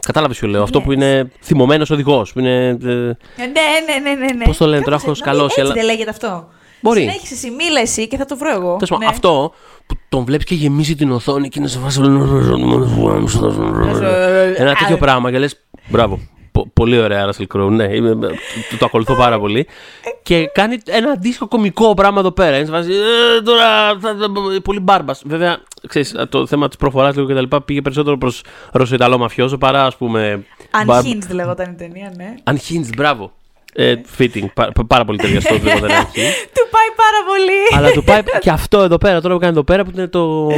κατάλαβες ποιο λέω αυτό που είναι θυμωμένος οδηγός που είναι, ε, ναι, ναι, ναι, ναι, ναι. Πώς το λένε, τώρα Κάτσε, έχω νομίζω σκαλώσει, Έτσι αλλά- δεν λέγεται αυτό. Μπορεί. Συνέχισε εσύ, μίλα εσύ και θα το βρω εγώ. Τέλος πάντων, Ναι. Αυτό που τον βλέπεις και γεμίζει την οθόνη και είναι σε φάση. Ένα τέτοιο πράγμα και λες. Μπράβο. Πο- Πολύ ωραία, Russell Crowe. Ναι, είμαι- το, το ακολουθώ πάρα πολύ. Και κάνει ένα αντίστοιχο κωμικό πράγμα εδώ πέρα. Είναι σε φάση. «Ε, τώρα. θα- θα- πολύ μπάρμπας. Βέβαια, ξέρεις, το θέμα της προφοράς λίγο και τα λοιπά πήγε περισσότερο προς Ρωσοϊταλό μαφιόζο παρά ας πούμε. μπαρ- Unhinged λέγονταν η ταινία, ναι. Unhinged, μπράβο. Ε, fitting. πα- πα- πάρα πολύ ταιριαστό το λέγονταν Unhinged. Του πάει πάρα πολύ. Αλλά του πάει και αυτό εδώ πέρα, τώρα που κάνει εδώ πέρα, που είναι το,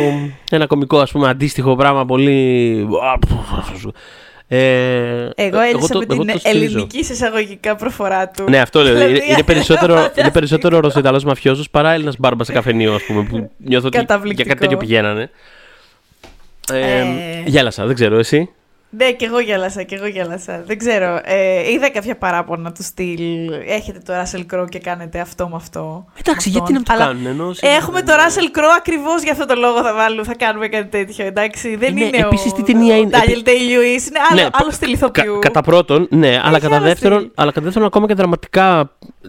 ένα κωμικό ας πούμε αντίστοιχο πράγμα πολύ. Ε, Εγώ έλυσα το- με εγώ την το στηρίζω. ελληνική σε εισαγωγικά προφορά του. Ναι, αυτό λέω. Δηλαδή, είναι, είναι περισσότερο, φανταστικό. είναι περισσότερο Ρωσοϊταλό μαφιόζος παρά Έλληνας μπάρμπας σε καφενείο, ας πούμε. Που νιώθω ότι για Καταπληκτικό. κάτι τέτοιο πηγαίνανε. Ε, Ε. Γέλασα, δεν ξέρω, εσύ; Ναι, και εγώ γέλασα, και εγώ γέλασα. Δεν ξέρω. Ε, είδα κάποια παράπονα του στυλ. Έχετε το Russell Crowe και κάνετε αυτό με αυτό. Εντάξει, με γιατί να αυτόν. το Αλλά κάνουν, ενώ. Έχουμε το Russell Crowe ακριβώς για αυτό το λόγο θα βάλουμε, θα κάνουμε κάτι τέτοιο. Εντάξει, δεν Ναι, είναι επίσης, ο, τι ταινία είναι, ο Daniel επί- Day-Lewis, είναι άλλο, Ναι, άλλο στυλ ηθοποιού. Κα- κατά πρώτον, ναι, αλλά κατά, άλλο δεύτερον, στυλ. αλλά κατά δεύτερον, ακόμα και δραματικά ε,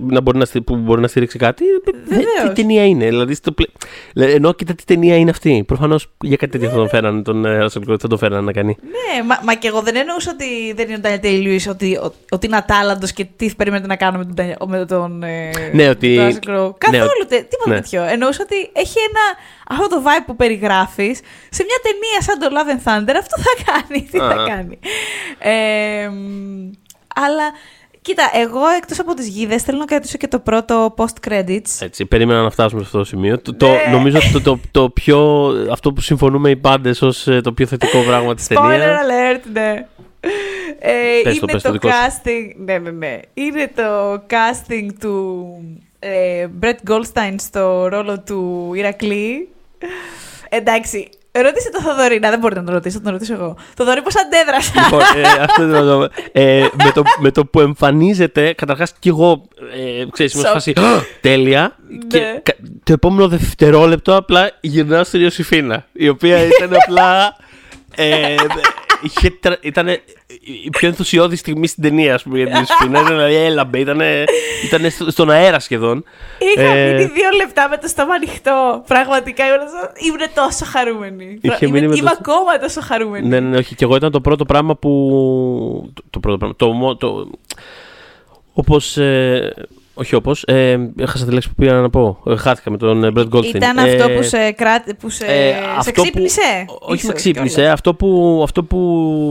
να μπορεί να, στηρί- που μπορεί να στηρίξει κάτι. ε, ε, Βεβαίως. Τι ταινία είναι, δηλαδή. Στο πλε... Λε- Ενώ κοίτα τι ταινία είναι αυτή. Προφανώς για κάτι τέτοιο θα τον φέρανε τον ε, Russell Crowe, θα τον φέρανε να κάνει. Ναι, μα, μα και εγώ δεν εννοούσα ότι δεν είναι ο Daniel Day-Lewis, ότι, ο- ότι είναι ατάλλαντος και τι περιμένετε να κάνουμε με τον, Daniel- με τον ε, Ναι, ότι- τον Russell Crowe. ναι, Καθόλου, τε- τίποτα ναι. τέτοιο. Εννοούσα ότι έχει ένα, αυτό το vibe που περιγράφεις σε μια ταινία σαν το Love and Thunder, αυτό θα κάνει. Τι θα Α. κάνει. Ε, μ, αλλά, κοίτα, εγώ εκτός από τις γίδες θέλω να κρατήσω και το πρώτο post-credits. Έτσι, περίμενα να φτάσουμε σε αυτό το σημείο. Το, το- Ναι. νομίζω ότι το, το, το πιο. αυτό που συμφωνούμε οι πάντες ως το πιο θετικό πράγμα της Spoiler ταινίας. alert, ναι. Ε, Πες το, είναι πες το το, δικό σου. casting. Ναι, ναι, ναι. Είναι το casting του ε, Brett Goldstein στο ρόλο του Ηρακλή. Εντάξει, ρώτησε το Θοδωρή. Να, δεν μπορείτε να το ρωτήσετε, θα τον ρωτήσω εγώ. Θοδωρή, πώς αντέδρασα. Λοιπόν, ε, αυτό είναι το, ε, με, το, με το που εμφανίζεται, καταρχάς κι εγώ ε, ξέρεις, είμαι σε Σοκ. φάση «Α, τέλεια. Και Ναι. κα- το επόμενο δευτερόλεπτο απλά γυρνάω στην Ιωσήφίνα, η οποία ήταν απλά. Ε, είχε, τρα- ήταν η πιο ενθουσιώδη στιγμή στην ταινία, ας πούμε, για την Ισφίνα. δηλαδή έλαμπε, ήταν, ήταν στο- στον αέρα σχεδόν. Είχα Ε, μείνει δύο λεπτά με το στόμα ανοιχτό. Πραγματικά ήμουν, ήμουν τόσο χαρούμενη. Είχε Είμαι, μείνει με είμαι το- ακόμα τόσο χαρούμενη. Ναι, ναι, ναι, όχι. Και εγώ ήταν το πρώτο πράγμα που. Το, το πρώτο πράγμα. Το, μο- το, όπως, ε, όχι όπως. Ε, έχασα τη λέξη που πήγα να πω. Ε, χάθηκα με τον ε, Brett Goldstein. Ήταν Ε, αυτό που σε, κράτη, που σε, ε, σε αυτό που- ξύπνησε; όχι με ίσως ξύπνησε. κιόλας. Αυτό που, αυτό που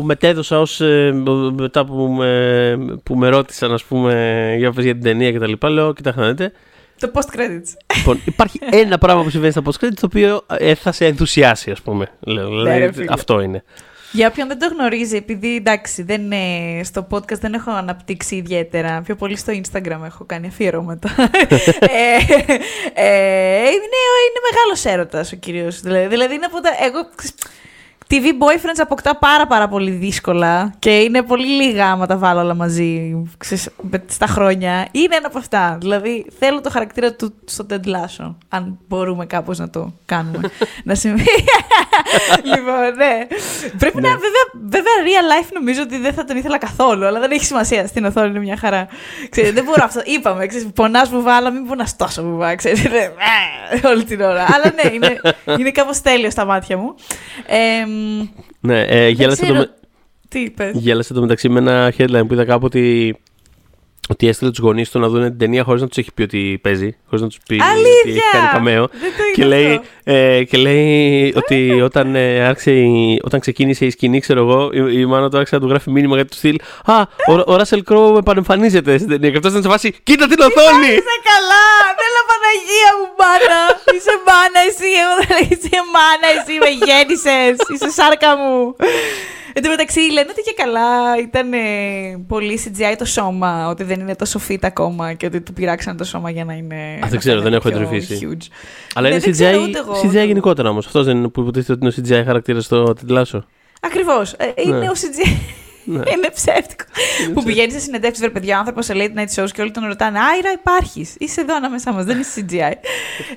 μετέδωσα ως, ε, μετά που με, που με ρώτησαν ας πούμε, για, πες για την ταινία και τα λοιπά, λέω, κοιτάξτε να δείτε. Το post credits. Λοιπόν, υπάρχει ένα πράγμα που συμβαίνει στα post το οποίο ε, θα σε ενθουσιάσει, ας πούμε. Λέω, Ναι, δηλαδή, ρε φίλε. αυτό είναι. Για όποιον δεν το γνωρίζει, επειδή εντάξει, δεν, είναι- στο podcast δεν έχω αναπτύξει ιδιαίτερα. Πιο πολύ στο Instagram έχω κάνει αφιερώματα. ε, ε, είναι, είναι μεγάλος έρωτας ο κύριος. Δηλαδή, δηλαδή είναι από τα. Εγώ, TV boyfriends αποκτά πάρα πάρα πολύ δύσκολα και είναι πολύ λίγα άμα τα βάλω όλα μαζί ξέρεις, με- στα χρόνια. Είναι ένα από αυτά. Δηλαδή θέλω το χαρακτήρα του στο Ted Lasso, αν μπορούμε κάπως να το κάνουμε. να συμβεί. λοιπόν, ναι. Πρέπει να, βέβαια, βέβαια, real life νομίζω ότι δεν θα τον ήθελα καθόλου, αλλά δεν έχει σημασία. Στην οθόνη είναι μια χαρά. Ξέρεις, δεν μπορώ αυτό. Είπαμε, ξέρεις, πονάς που βάλα, μην πονάς τόσο που βάλα, ξέρεις, είναι, ε, όλη την ώρα. αλλά ναι, είναι, είναι κάπως τέλειο στα μάτια μου. Ε, μ, Ναι, ε, γέλασε, το, ξέρω. με- τι είπες. γέλασε το μεταξύ με ένα headline που είδα κάπου ότι, ότι έστειλε τους γονείς του να δουν την ταινία χωρίς να τους έχει πει ότι παίζει, χωρίς να τους πει ότι Αλήθεια! έχει κάνει καμέο. Δεν το Και είδα λέει, αυτό. ε, και λέει ότι όταν, ε, άρχισε, η- όταν ξεκίνησε η σκηνή, ξέρω εγώ, η, η μάνα του άρχισε να του γράφει μήνυμα για το στυλ Α, ο, ο Ράσελ Κρόου επανεμφανίζεται στην ταινία. Και αυτός ήταν σε φάση Κοίτα την οθόνη! Είσαι καλά! Θέλω Παναγία μου, μάνα! Είσαι μάνα εσύ, εγώ δεν λέω είσαι μάνα εσύ, με γέννησες, είσαι σάρκα μου. Εν τω μεταξύ λένε ότι και καλά ήταν ε, πολύ CGI το σώμα, ότι δεν είναι τόσο fit ακόμα και ότι του πειράξαν το σώμα για να είναι. δεν να ξέρω, δεν φαίνεται έχω πιο εντρυφήσει. huge. Αλλά Ναι, είναι δεν ξέρω CGI, ούτε εγώ, CGI ούτε εγώ. γενικότερα όμως. Αυτός δεν είναι που υποτίθεται ότι είναι ο CGI χαρακτήρας στο τιτλάσο. Ακριβώς. είναι Ναι. ο CGI. Ναι. είναι ψεύτικο. που πηγαίνει σε συνεντεύξεις, βρε παιδιά, άνθρωπος σε late night shows και όλοι τον ρωτάνε Άιρα, υπάρχεις. Είσαι εδώ ανάμεσά μας, δεν είσαι CGI.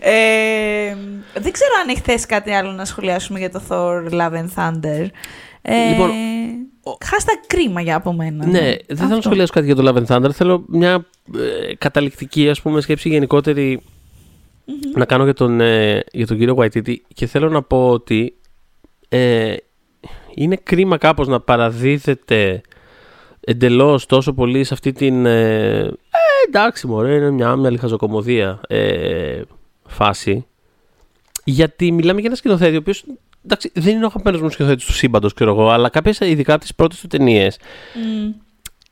ε, δεν ξέρω αν έχει θέσει κάτι άλλο να σχολιάσουμε για το Thor Love and Thunder. Ε, Λοιπόν, Χάστα κρίμα για από μένα. Ναι, δεν θέλω να Αυτό. σχολιάσω κάτι για το Love and Thunder. Θέλω μια ε, καταληκτική ας πούμε, σκέψη γενικότερη να κάνω για τον, ε, για τον κύριο Waititi και θέλω να πω ότι ε, είναι κρίμα κάπως να παραδίδεται εντελώς τόσο πολύ σε αυτή την ε, ε, εντάξει μωρέ είναι μια, μια λιχαζοκομωδία ε, φάση γιατί μιλάμε για ένα σκηνοθέτη ο οποίος εντάξει, δεν είναι ο αγαπημένος μου σκηνοθέτης του σύμπαντος ξέρω εγώ αλλά κάποιες ειδικά από τις πρώτες του ταινίες Μμ.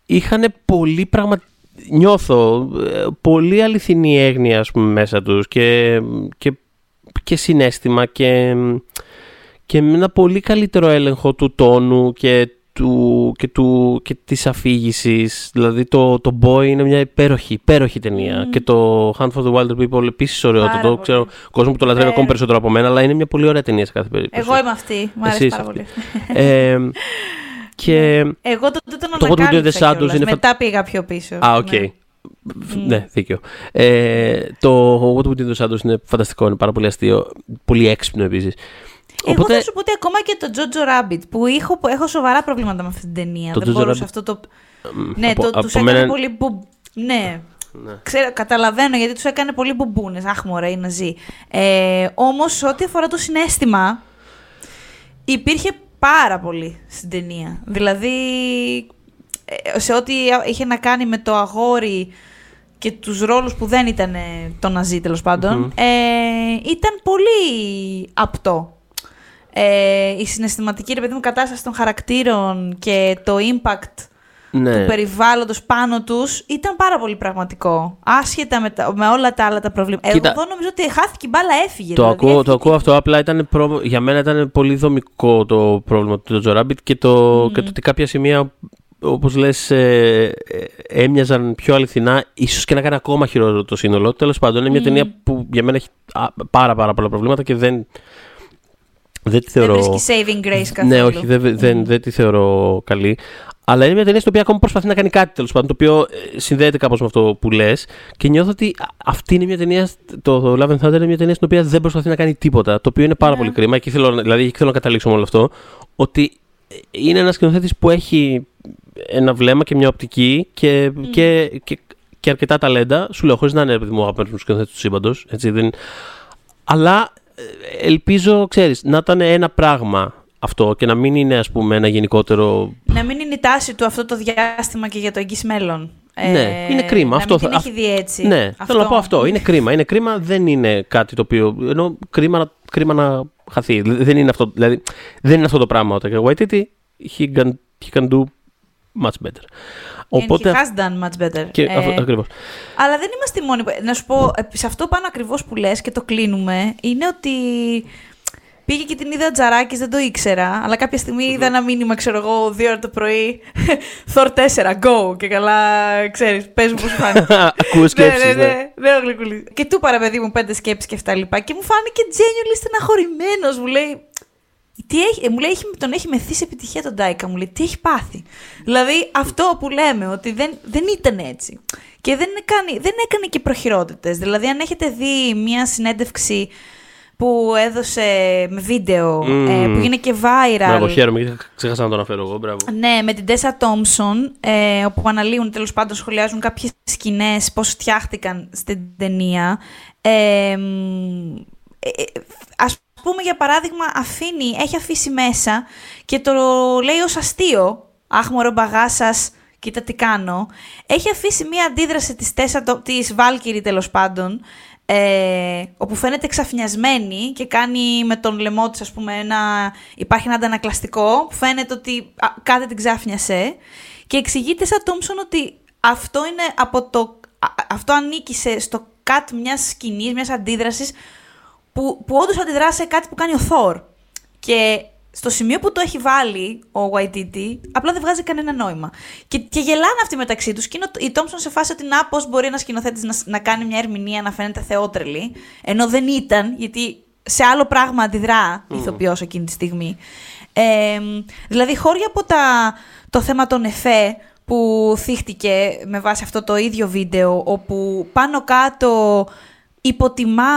είχαν πολύ πραγμα... νιώθω ε, πολύ αληθινή έγνοια ας πούμε, μέσα τους και, και, και συναίσθημα και, και με ένα πολύ καλύτερο έλεγχο του τόνου και του, και, του, και της αφήγησης δηλαδή το, το Boy είναι μια υπέροχη, υπέροχη ταινία και το Hunt for the Wilder People επίσης ωραίο Πάρα το πολύ. ξέρω κόσμος που το λατρεύει Ε. ακόμα περισσότερο από μένα αλλά είναι μια πολύ ωραία ταινία σε κάθε περίπτωση Εγώ είμαι αυτή. Μου αρέσει Εσύ πάρα είσαι πολύ. ε, και Εγώ τότε τον Το What We Do in the ανακάλυψα Shadows κιόλας. είναι φα- Μετά πήγα πιο πίσω. Α, οκ. Ναι. Ναι, δίκιο. Ε, το What We Do in the Shadows είναι φανταστικό, είναι πάρα πολύ αστείο. Πολύ έξυπνο επίσης. Εγώ θα σου πω ότι ακόμα και το Jojo Rabbit που έχω, έχω σοβαρά προβλήματα με αυτή την ταινία. Το δεν Jojo μπορούσα Rabbit, αυτό το. μ, ναι, από- το, από τους έκανε μένα- πολύ. Μπου... Ναι. Ναι. Ξέρω, καταλαβαίνω γιατί τους έκανε πολύ μπουμπούνες. Αχ, μωρέ, είναι ζει. Ε, όμως, ό,τι αφορά το συνέστημα, υπήρχε πάρα πολύ στην ταινία. Δηλαδή, ε, σε ό,τι είχε να κάνει με το αγόρι και τους ρόλους που δεν ήταν ε, το ναζί, τέλος πάντων, ε, ήταν πολύ απτό. Ε, η συναισθηματική, ρε παιδί μου, κατάσταση των χαρακτήρων και το impact Ναι. του περιβάλλοντος πάνω τους ήταν πάρα πολύ πραγματικό. Άσχετα με, τα- με όλα τα άλλα τα προβλήματα. Κοίτα. Εγώ εδώ νομίζω ότι χάθηκε η μπάλα, έφυγε. Το, δηλαδή, ακούω, έφυγε. το ακούω αυτό. Απλά ήταν προ... για μένα ήταν πολύ δομικό το πρόβλημα του Jojo Rabbit και το, και το ότι κάποια σημεία, όπως λες, ε, ε, έμοιαζαν πιο αληθινά, ίσως και να κάνει ακόμα χειρότερο το σύνολο. Τέλος πάντων, είναι μια ταινία που για μένα έχει α, πάρα, πάρα πολλά προβλήματα και δεν, δεν τη Δεν θεωρώ... βρίσκει saving grace καθόλου. Ναι, όχι, δεν, δεν, δεν τη θεωρώ καλή. Αλλά είναι μια ταινία στην οποία ακόμα προσπαθεί να κάνει κάτι τέλος πάντων, το οποίο ε, συνδέεται κάπως με αυτό που λες. Και νιώθω ότι α- αυτή είναι μια ταινία. Το, το Love and Thunder είναι μια ταινία στην οποία δεν προσπαθεί να κάνει τίποτα. Το οποίο είναι πάρα Ναι. πολύ κρίμα. Και θέλω, να- δηλαδή, εκεί θέλω να καταλήξω με όλο αυτό. Ότι είναι ένας σκηνοθέτης που έχει ένα βλέμμα και μια οπτική και, και, και, και αρκετά ταλέντα. Σου λέω, χωρίς να είναι επειδή μου αγαπημένο σκηνοθέτη του σύμπαντος. Αλλά ε, ελπίζω, ξέρεις, να ήταν ένα πράγμα αυτό και να μην είναι, ας πούμε, ένα γενικότερο. Να μην είναι η τάση του αυτό το διάστημα και για το εγγύς μέλλον. Ναι, είναι κρίμα. Να αυτό μην την θα- έχει δει έτσι. Ναι, Αυτό. θέλω να πω αυτό. Είναι κρίμα. Είναι κρίμα, δεν είναι κάτι το οποίο. Ενώ κρίμα, να- κρίμα να χαθεί. Δεν είναι αυτό, δηλαδή, δεν είναι αυτό το πράγμα. Όταν και Waititi, he can, he can do much better. And Οπότε. he has done much better. Και, Ε, αυτό, ακριβώς. Αλλά δεν είμαστε οι μόνοι. που- Να σου πω, ε, σε αυτό πάνω ακριβώς που λες και το κλείνουμε, είναι ότι πήγε και την είδα ο Τζαράκης, δεν το ήξερα. Αλλά κάποια στιγμή είδα ένα μήνυμα, ξέρω εγώ, δύο ώρα το πρωί. Thor 4, go! Και καλά, ξέρεις, πες μου πώς σου φάνηκε. Ακούω σκέψεις, ναι, ναι. ναι, ναι, ο Γλυκούλης. Και του είπα, ρε παιδί μου, πέντε σκέψεις και αυτά λοιπά. Και μου φάνηκε genuinely στεναχωρημένος. Μου λέει, τι έχει, ε, μου λέει, έχει, τον έχει μεθύσει επιτυχία τον Τάικα. Μου λέει, τι έχει πάθει. Δηλαδή, αυτό που λέμε, ότι δεν, δεν ήταν έτσι. Και δεν, έκανε, δεν έκανε και προχειρότητες. Δηλαδή, αν έχετε δει μία συνέντευξη που έδωσε με βίντεο, Μμμ. ε, που είναι και viral. Μπράβο, χαίρομαι, γιατί ξέχασα να το αναφέρω εγώ. Μπράβο. Ναι, με την Τέσσα Τόμψον, ε, όπου αναλύουν τέλος πάντων, σχολιάζουν κάποιες σκηνές, πώς φτιάχτηκαν στην ταινία. Ε, μ, ε, ε, ας πούμε για παράδειγμα αφήνει, έχει αφήσει μέσα και το λέει ως αστείο, αχ μωρό μπαγάς σας, κοίτα τι κάνω. Έχει αφήσει μία αντίδραση της Τέσσα, Το- της Βάλκυρη τέλος πάντων, ε, όπου φαίνεται ξαφνιασμένη και κάνει με τον λαιμό της, ας πούμε, ένα, υπάρχει ένα αντανακλαστικό που φαίνεται ότι α, κάτι την ξάφνιασε και εξηγείται σαν Τόμψον ότι αυτό είναι από το, α- αυτό ανήκει σε, στο cut μιας σκηνής, μιας αντίδρασης που, που όντως αντιδρά σε κάτι που κάνει ο Θόρ. Και στο σημείο που το έχει βάλει ο Waititi, απλά δεν βγάζει κανένα νόημα. Και, και γελάνε αυτοί μεταξύ τους. Και είναι ο- η Τόμψον σε φάση ότι να, πώς μπορεί ένας σκηνοθέτης να, σ- να κάνει μια ερμηνεία να φαίνεται θεότρελη, ενώ δεν ήταν, γιατί σε άλλο πράγμα αντιδρά ηθοποιός εκείνη τη στιγμή. Ε, δηλαδή, χώρια από τα, το θέμα των εφέ που θύχτηκε με βάση αυτό το ίδιο βίντεο, όπου πάνω κάτω υποτιμά.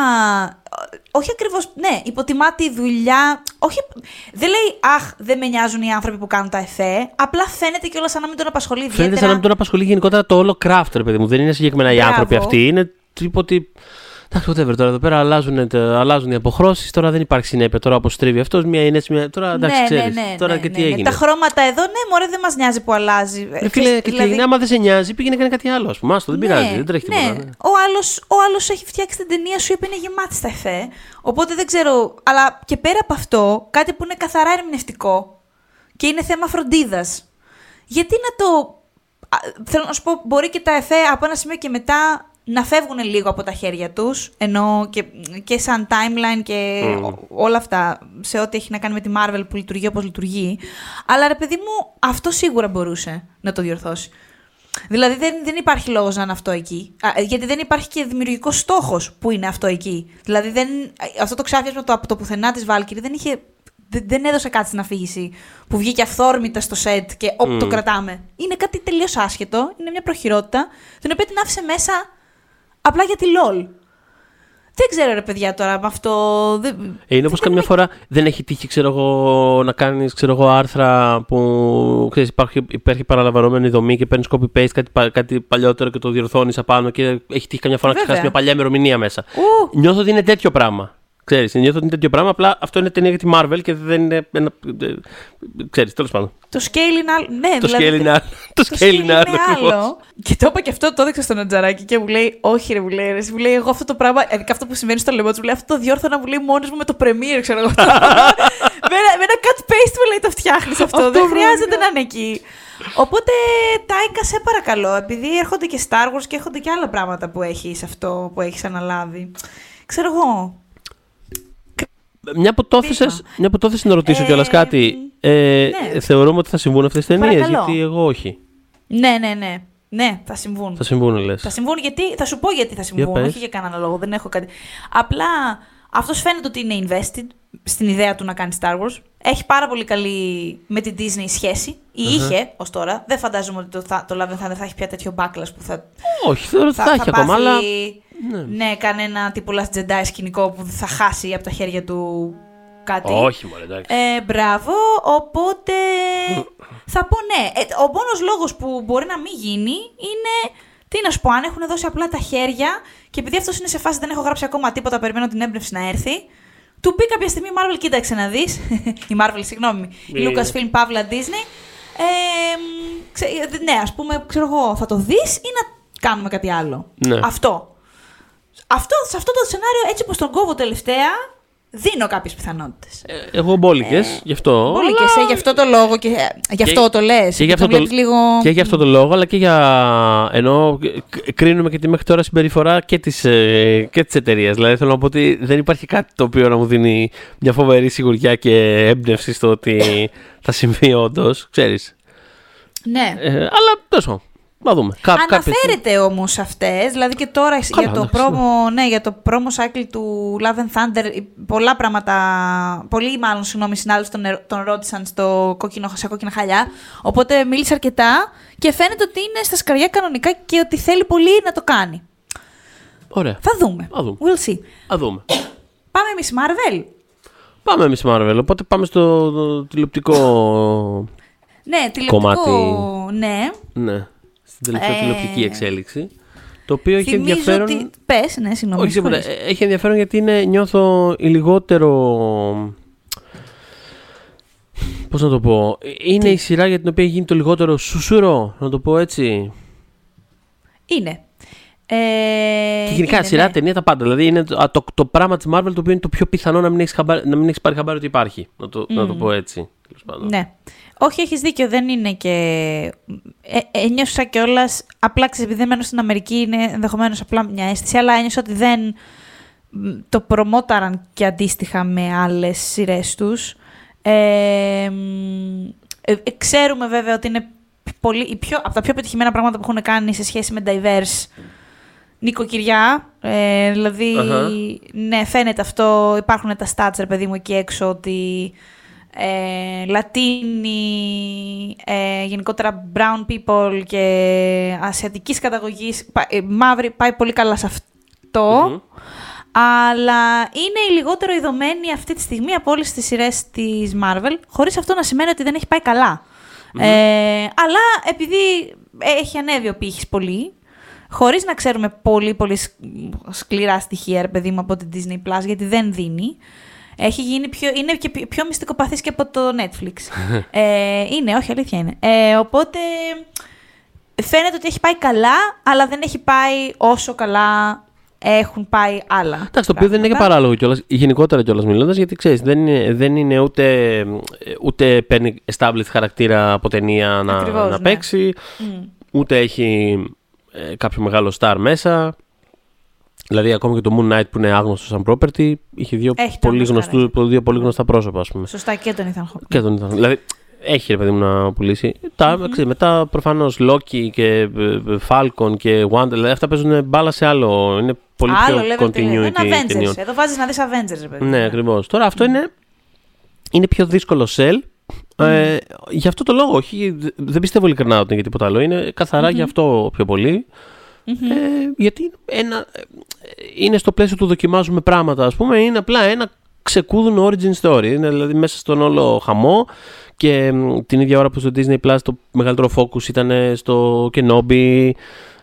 Όχι ακριβώς. Ναι, υποτιμά τη δουλειά. Όχι, δεν λέει Αχ, δεν με νοιάζουν οι άνθρωποι που κάνουν τα εφέ. Απλά φαίνεται κιόλας σαν να μην τον απασχολεί ιδιαίτερα. Φαίνεται σαν να μην τον απασχολεί γενικότερα το όλο craft, ρε παιδί μου. Δεν είναι συγκεκριμένα οι Μπράβο. άνθρωποι αυτοί. Είναι τύπο ότι. Εντάξει, whatever τώρα εδώ πέρα αλλάζουν, τα- αλλάζουν οι αποχρώσεις. Τώρα δεν υπάρχει συνέπεια. Τώρα αποστρίβει αυτός, μία είναι έτσι, μία. Τώρα εντάξει, ναι, ξέρεις. ναι, ναι, τώρα ναι, και ναι, τι ναι. έγινε. Τα χρώματα εδώ, ναι, μωρέ, δεν μας νοιάζει που αλλάζει. Ρε φίλε, και τι έγινε, άμα δεν σε νοιάζει, πήγαινε και έκανε κάτι άλλο. Α πούμε, άστο, δεν πειράζει, δεν τρέχει ναι. τίποτα. ναι. Ο άλλος, ο άλλος έχει φτιάξει την ταινία σου, η οποία είναι γεμάτη στα εφέ. Οπότε δεν ξέρω. Αλλά και πέρα από αυτό, κάτι που είναι καθαρά ερμηνευτικό και είναι θέμα φροντίδας. Γιατί να το. α, Θέλω να σου πω, μπορεί και τα εφέ από ένα σημείο και μετά να φεύγουν λίγο από τα χέρια τους, ενώ και, και σαν timeline και Mm. ό- όλα αυτά, σε ό,τι έχει να κάνει με τη Marvel που λειτουργεί όπως λειτουργεί. Αλλά ρε παιδί μου, αυτό σίγουρα μπορούσε να το διορθώσει. Δηλαδή δεν, δεν υπάρχει λόγος να είναι αυτό εκεί. Α, ε, γιατί δεν υπάρχει και δημιουργικός στόχος που είναι αυτό εκεί. Δηλαδή δεν, αυτό το ξάφιασμα το, από το πουθενά της Βάλκυρη δεν είχε... Δεν, δεν έδωσε κάτι στην αφήγηση που βγήκε αυθόρμητα στο σετ και όπου το Μμ. κρατάμε. Είναι κάτι τελείως άσχετο. Είναι μια προχειρότητα την οποία την άφησε μέσα απλά για τη LOL. Δεν ξέρω ρε παιδιά τώρα με αυτό. Δεν... Ε, Είναι όπως καμιά φορά δεν έχει τύχει ξέρω εγώ, να κάνεις άρθρα που ξέρεις, υπάρχει, υπάρχει παραλαμβανόμενη δομή και παίρνεις copy-paste κάτι, πα- κάτι παλιότερο και το διορθώνεις απάνω και έχει τύχει καμιά φορά να Βέβαια. ξεχάσεις μια παλιά ημερομηνία μέσα. Ου, Νιώθω ότι είναι τέτοιο πράγμα. Ξέρεις, νιώθω ότι είναι τέτοιο πράγμα. Απλά αυτό είναι ταινία για τη Marvel και δεν είναι. Ένα, ε, ξέρεις, τέλος πάντων. το scale είναι άλλο. Ναι, Το δηλαδή, scale είναι άλλο. Το Το scale είναι άλλο. ακριβώς. άλλο. Και το είπα και αυτό, το έδειξα στον Ατζαράκη και μου λέει: Όχι, ρε, μου λέει, ρε, εσύ», μου λέει: Εγώ αυτό το πράγμα, ειδικά αυτό που συμβαίνει στο λαιμό του, μου λέει: Αυτό το διόρθωνα, μου λέει μόνος μου με το Premiere, ξέρω εγώ. με, ένα, με ένα cut paste μου λέει: Το φτιάχνεις αυτό. Αυτό, Δεν βρε, χρειάζεται να είναι εκεί. Οπότε, Τάικα, σε παρακαλώ, επειδή έρχονται και Star Wars και έρχονται και άλλα πράγματα που έχεις αυτό που έχεις αναλάβει. Ξέρω εγώ. Μια που το έθεσες- Βήμα. μια που το έθεσες να ρωτήσω Ε, κιόλας κάτι. Ε, ναι. Θεωρούμε ότι θα συμβούν αυτές τις ταινίες, Παρακαλώ. γιατί εγώ όχι. Ναι, ναι, ναι. Ναι, θα συμβούν. Θα συμβούν, λες. Θα συμβούν γιατί. Θα σου πω γιατί θα συμβούν. πες. όχι για κανένα λόγο. Δεν έχω κάτι. Απλά αυτός φαίνεται ότι είναι invested στην ιδέα του να κάνει Star Wars. Έχει πάρα πολύ καλή με την Disney σχέση. Ή είχε ως τώρα. Δεν φαντάζομαι ότι το, θα, το Love and Thunder θα έχει πια τέτοιο backlash που θα. Όχι, θεωρώ ότι θα, έχει ακόμα, πάθει, αλλά. Ναι. Ναι. κανένα τύπου Last Jedi σκηνικό που θα χάσει από τα χέρια του κάτι. Όχι, μωρέ, εντάξει. Ε, μπράβο. Οπότε Θα πω ναι. Ε, ο μόνος λόγος που μπορεί να μην γίνει είναι. Τι να σου πω, αν έχουν δώσει απλά τα χέρια και επειδή αυτός είναι σε φάση δεν έχω γράψει ακόμα τίποτα, περιμένω την έμπνευση να έρθει. Του πει κάποια στιγμή η Marvel, κοίταξε να δεις. η Marvel, συγγνώμη. Η Ε. Lucasfilm Παύλα Disney. Ε, ξε, ναι, ας πούμε, ξέρω εγώ, θα το δεις ή να κάνουμε κάτι άλλο. Ναι. Αυτό. Αυτό. Σε αυτό το σενάριο, έτσι όπω τον κόβω τελευταία, δίνω κάποιες πιθανότητες. Ε, Εγώ μπόλικες, γι' αυτό. Πολύ αλλά- και σε γι' αυτό το λόγο και γι' αυτό το λες. Και για, αυτό το, λίγο... και για αυτό το λόγο, αλλά και για. ενώ κ- κρίνουμε και τη μέχρι τώρα συμπεριφορά και τη ε, και της εταιρεία. Δηλαδή θέλω να πω ότι δεν υπάρχει κάτι το οποίο να μου δίνει μια φοβερή σιγουριά και έμπνευση στο ότι θα συμβεί όντως. Ξέρεις. Ναι. Ε, αλλά τέλος πάντων. Να δούμε. Κά, κάποιες- Αναφέρεται όμως αυτές, δηλαδή και τώρα Καλά, για, το εντάξει, πρόμο, ναι, για το promo cycle του Love and Thunder, ε, πολλά πράγματα. Πολλοί, μάλλον, συγγνώμη, συνάδελφοι τον, ερω- τον ρώτησαν στο κόκκινο, σε κόκκινα χαλιά. Οπότε μίλησε αρκετά και φαίνεται ότι είναι στα σκαριά κανονικά και ότι θέλει πολύ να το κάνει. Ωραία. Θα δούμε. Θα δούμε. We'll see. Θα δούμε. Πάμε εμείς, Marvel. Πάμε εμείς Marvel. Οπότε πάμε στο το τηλεοπτικό. Ναι, τηλεοπτικό. Κομμάτι. Ναι. Ναι. Στην τελευταία Ε, τηλεοπτική εξέλιξη. Το οποίο έχει Θυμίζω ενδιαφέρον. ότι. Πες, ναι, συγγνώμη. Όχι τίποτα. συγχωρείς. Ε, Έχει ενδιαφέρον γιατί είναι, νιώθω η λιγότερο. Πώς να το πω. Είναι η σειρά για την οποία έχει γίνει το λιγότερο σουσουρό, να το πω έτσι. Είναι. Ε, και γενικά είναι, σειρά, ναι. ταινία, τα πάντα. Δηλαδή είναι το, α, το, το πράγμα της Marvel το οποίο είναι το πιο πιθανό να μην έχεις να μην έχεις πάρει χαμπάρι ότι υπάρχει. Να το, να το πω έτσι. τέλος πάντων. Ναι. Όχι, έχεις δίκιο, δεν είναι και. Ε, ένιωσα κιόλας. Απλά ξέρεις, επειδή δεν μένω στην Αμερική, είναι ενδεχομένως απλά μια αίσθηση, αλλά ένιωσα ότι δεν μ, το προμόταραν και αντίστοιχα με άλλες σειρές τους. Ε, μ, ε, ε, ξέρουμε βέβαια ότι είναι πολύ, η πιο, από τα πιο πετυχημένα πράγματα που έχουν κάνει σε σχέση με diverse νοικοκυριά. Ε, δηλαδή, Αχα. ναι, φαίνεται αυτό. Υπάρχουν τα stats, ρε παιδί μου, εκεί έξω ότι ε, Λατίνοι, ε, γενικότερα brown people και ασιατικής καταγωγής, πα- ε, μαύροι, πάει πολύ καλά σε αυτό. Μμμ. Αλλά είναι η λιγότερο ειδωμένη αυτή τη στιγμή από όλες τις σειρές της Marvel, χωρίς αυτό να σημαίνει ότι δεν έχει πάει καλά. Ε, αλλά επειδή έχει ανέβει ο πύχης πολύ, χωρίς να ξέρουμε πολύ πολύ σ- σκληρά στοιχεία, ρε παιδί μου, από την Disney Plus, γιατί δεν δίνει, έχει γίνει πιο, είναι και πιο, πιο μυστικοπαθής και από το Netflix. ε, είναι, όχι, αλήθεια είναι. Ε, οπότε φαίνεται ότι έχει πάει καλά, αλλά δεν έχει πάει όσο καλά έχουν πάει άλλα. Εντάξει, το οποίο δεν είναι και πράγματα. παράλογο κιόλας, γενικότερα κιόλας μιλώντας, γιατί ξέρεις, δεν είναι, δεν είναι ούτε, ούτε παίρνει established χαρακτήρα από ταινία να, Ακριβώς, να ναι. παίξει, Μμ. ούτε έχει ε, κάποιο μεγάλο star μέσα. Δηλαδή, ακόμα και το Moon Knight που είναι άγνωστο σαν property, είχε δύο, Έχει τον πολύ, Oscar, γνωστούς, δύο πολύ γνωστά πρόσωπα, ας πούμε. Σωστά και τον Ethan Hawke. Και τον ήταν. Δηλαδή, έχει ρε παιδί μου να πουλήσει. Τα, ξέρεις, μετά προφανώς Loki και ε, ε, Falcon και Wonder, δηλαδή αυτά παίζουν μπάλα σε άλλο. Είναι πολύ Άλλο πιο level ταινία. continuity Είναι Avengers. ταινιών. Εδώ βάζεις να δεις Avengers, ρε παιδί. Ναι, ακριβώς. Τώρα αυτό είναι, είναι πιο δύσκολο sell. Ε, γι' αυτό το λόγο, όχι, δε- δεν πιστεύω ειλικρινά ότι είναι για τίποτα άλλο. Είναι καθαρά γι' αυτό πιο πολύ. Ε, γιατί ένα, ε, είναι στο πλαίσιο του δοκιμάζουμε πράγματα, ας πούμε, είναι απλά ένα ξεκούδουν origin story. Είναι δηλαδή μέσα στον όλο χαμό και μ, την ίδια ώρα που στο Disney Plus το μεγαλύτερο focus ήταν στο Kenobi.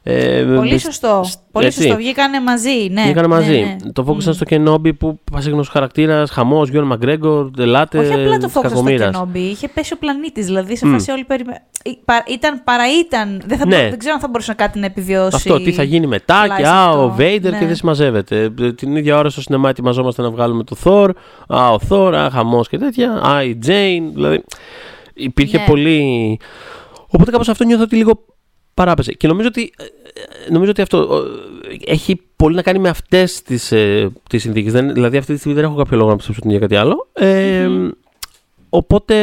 Ε, Πολύ μπ- σωστό. Πολύ έτσι. σωστό. Βγήκανε μαζί. Ναι. Βγήκανε ναι, μαζί. ναι. Το focus ήταν στο Kenobi που πασίγνωστο χαρακτήρας, χαμός, Γιώργο Μαγκρέγκορ, Τελάτε. Όχι απλά το της focus στο κακομοίρας. Kenobi. Είχε πέσει ο πλανήτης. Δηλαδή σε Μμ. φάση όλοι περιμέ... Ή- πα- Ήταν παρά ήταν. Δεν, θα Ναι. μπο- δεν ξέρω αν θα μπορούσε κάτι να επιβιώσει. Αυτό, τι θα γίνει μετά και τουλάχιστον α, αυτό. ο Vader Ναι. και δεν συμμαζεύεται. Ε, Την ίδια ώρα στο σινεμά ετοιμαζόμαστε να βγάλουμε το Thor. Α, ο Thor, α, χαμός και τέτοια. Α, η Jane. Δηλαδή υπήρχε Ναι. πολύ. Οπότε κάπως αυτό νιώθω ότι λίγο παράπεσε. Και νομίζω ότι, ε, ε, νομίζω ότι αυτό ε, έχει πολύ να κάνει με αυτές τις ε, τις συνθήκες. Δηλαδή αυτή τη στιγμή δεν έχω κάποιο λόγο να πιστέψω ότι είναι για κάτι άλλο. Ε, Οπότε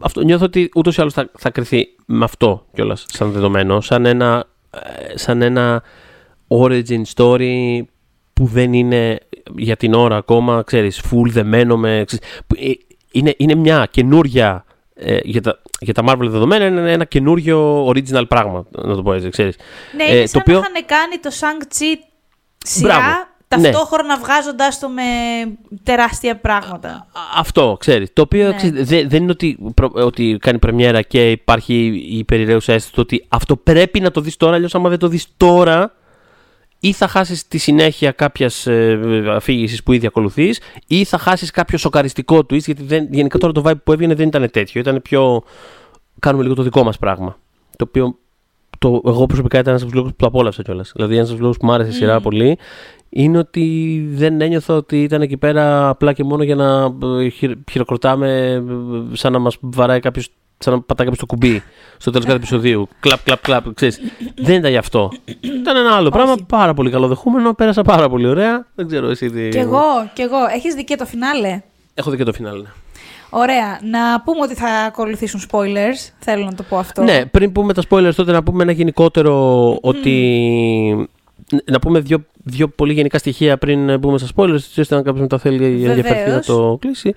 αυτό, νιώθω ότι ούτως ή άλλως θα, θα κρυθεί με αυτό κιόλας σαν δεδομένο. Σαν ένα, ε, σαν ένα origin story που δεν είναι για την ώρα ακόμα, ξέρεις, full δεμένο με... ξέρεις, που, ε, είναι, είναι μια καινούρια, ε, για, τα, για τα Marvel δεδομένα, είναι ένα καινούριο original πράγμα, να το πω έτσι, ξέρεις. Ναι, Ε, είναι το σαν οποίο- να είχαν κάνει το Shang-Chi σειρά Μπράβο. Ταυτόχρονα βγάζοντάς το με τεράστια πράγματα. Α, Αυτό, ξέρεις. Το οποίο Ναι. ξέρεις, δεν, δεν είναι ότι, προ- ότι κάνει πρεμιέρα και υπάρχει η περιραίουσα αίσθηση του ότι αυτό πρέπει να το δεις τώρα, αλλιώς άμα δεν το δεις τώρα, ή θα χάσεις τη συνέχεια κάποιας ε, αφήγησης που ήδη ακολουθείς, ή θα χάσεις κάποιο σοκαριστικό twist, γιατί δεν, γενικά τώρα το vibe που έβγαινε δεν ήταν τέτοιο. Ήταν πιο. Κάνουμε λίγο το δικό μας πράγμα. Το οποίο το, εγώ προσωπικά ήταν ένας από τους λόγους που το απόλαυσα κιόλας. Δηλαδή, ένας από τους λόγους που μου άρεσε η σειρά πολύ είναι ότι δεν ένιωθα ότι ήταν εκεί πέρα απλά και μόνο για να ε, χειρο- χειροκροτάμε ε, σαν να μας βαράει κάποιος. Σαν να πατάει κάποιος το κουμπί στο τέλος κάθε επεισοδίου. Κλαπ, κλαπ, κλαπ. Ξέρεις. δεν ήταν γι' αυτό. Ήταν ένα άλλο πράγμα πάρα πολύ καλοδεχούμενο. Πέρασα πάρα πολύ ωραία. Δεν ξέρω εσύ τι. Κι εγώ, κι εγώ. Έχεις δει και το φινάλε; Έχω δει και το φινάλε. ναι. Ωραία. Να πούμε ότι θα ακολουθήσουν spoilers. Θέλω να το πω αυτό. Ναι, πριν πούμε τα spoilers, τότε να πούμε ένα γενικότερο ότι. Να πούμε δύο, δύο πολύ γενικά στοιχεία πριν μπούμε στα spoilers, έτσι ώστε αν κάποιος μετά θέλει ή ενδιαφερθεί να Βεβαίως. το κλείσει.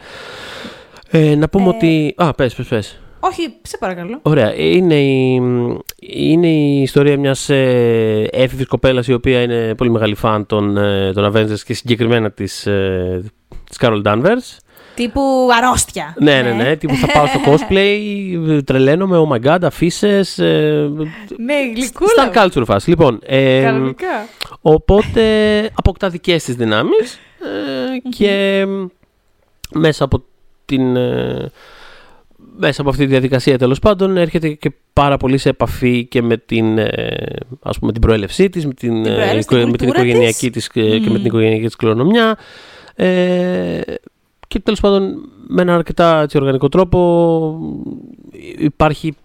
Ε, να πούμε Ε, ότι. Α, πες, πες, πες. Όχι, σε παρακαλώ. Ωραία. Είναι η, είναι η ιστορία μιας ε, έφηβης κοπέλας η οποία είναι πολύ μεγάλη φαν των, ε, των Avengers και συγκεκριμένα της, ε, της Carol Danvers. Τύπου αρρώστια. Ναι, ναι, ναι. Τύπου θα πάω στο cosplay, τρελαίνομαι, oh my god, αφήσει. Ε, Ναι, γλυκούλα. Star culture φάση. Λοιπόν, ε, Κανονικά. οπότε αποκτά δικές της δυνάμεις ε, και μέσα από την... ε, μέσα από αυτή τη διαδικασία τέλος πάντων έρχεται και πάρα πολύ σε επαφή και με την, ε, ας πούμε, την προέλευσή της, με την, Την ε, προέλευση, οικο- την με την κουλτούρα οικογενειακή της, ε, και με την Μμμ. οικογενειακή της κληρονομιά. Ε, και τέλος πάντων με έναν αρκετά έτσι, οργανικό τρόπο υπάρχει,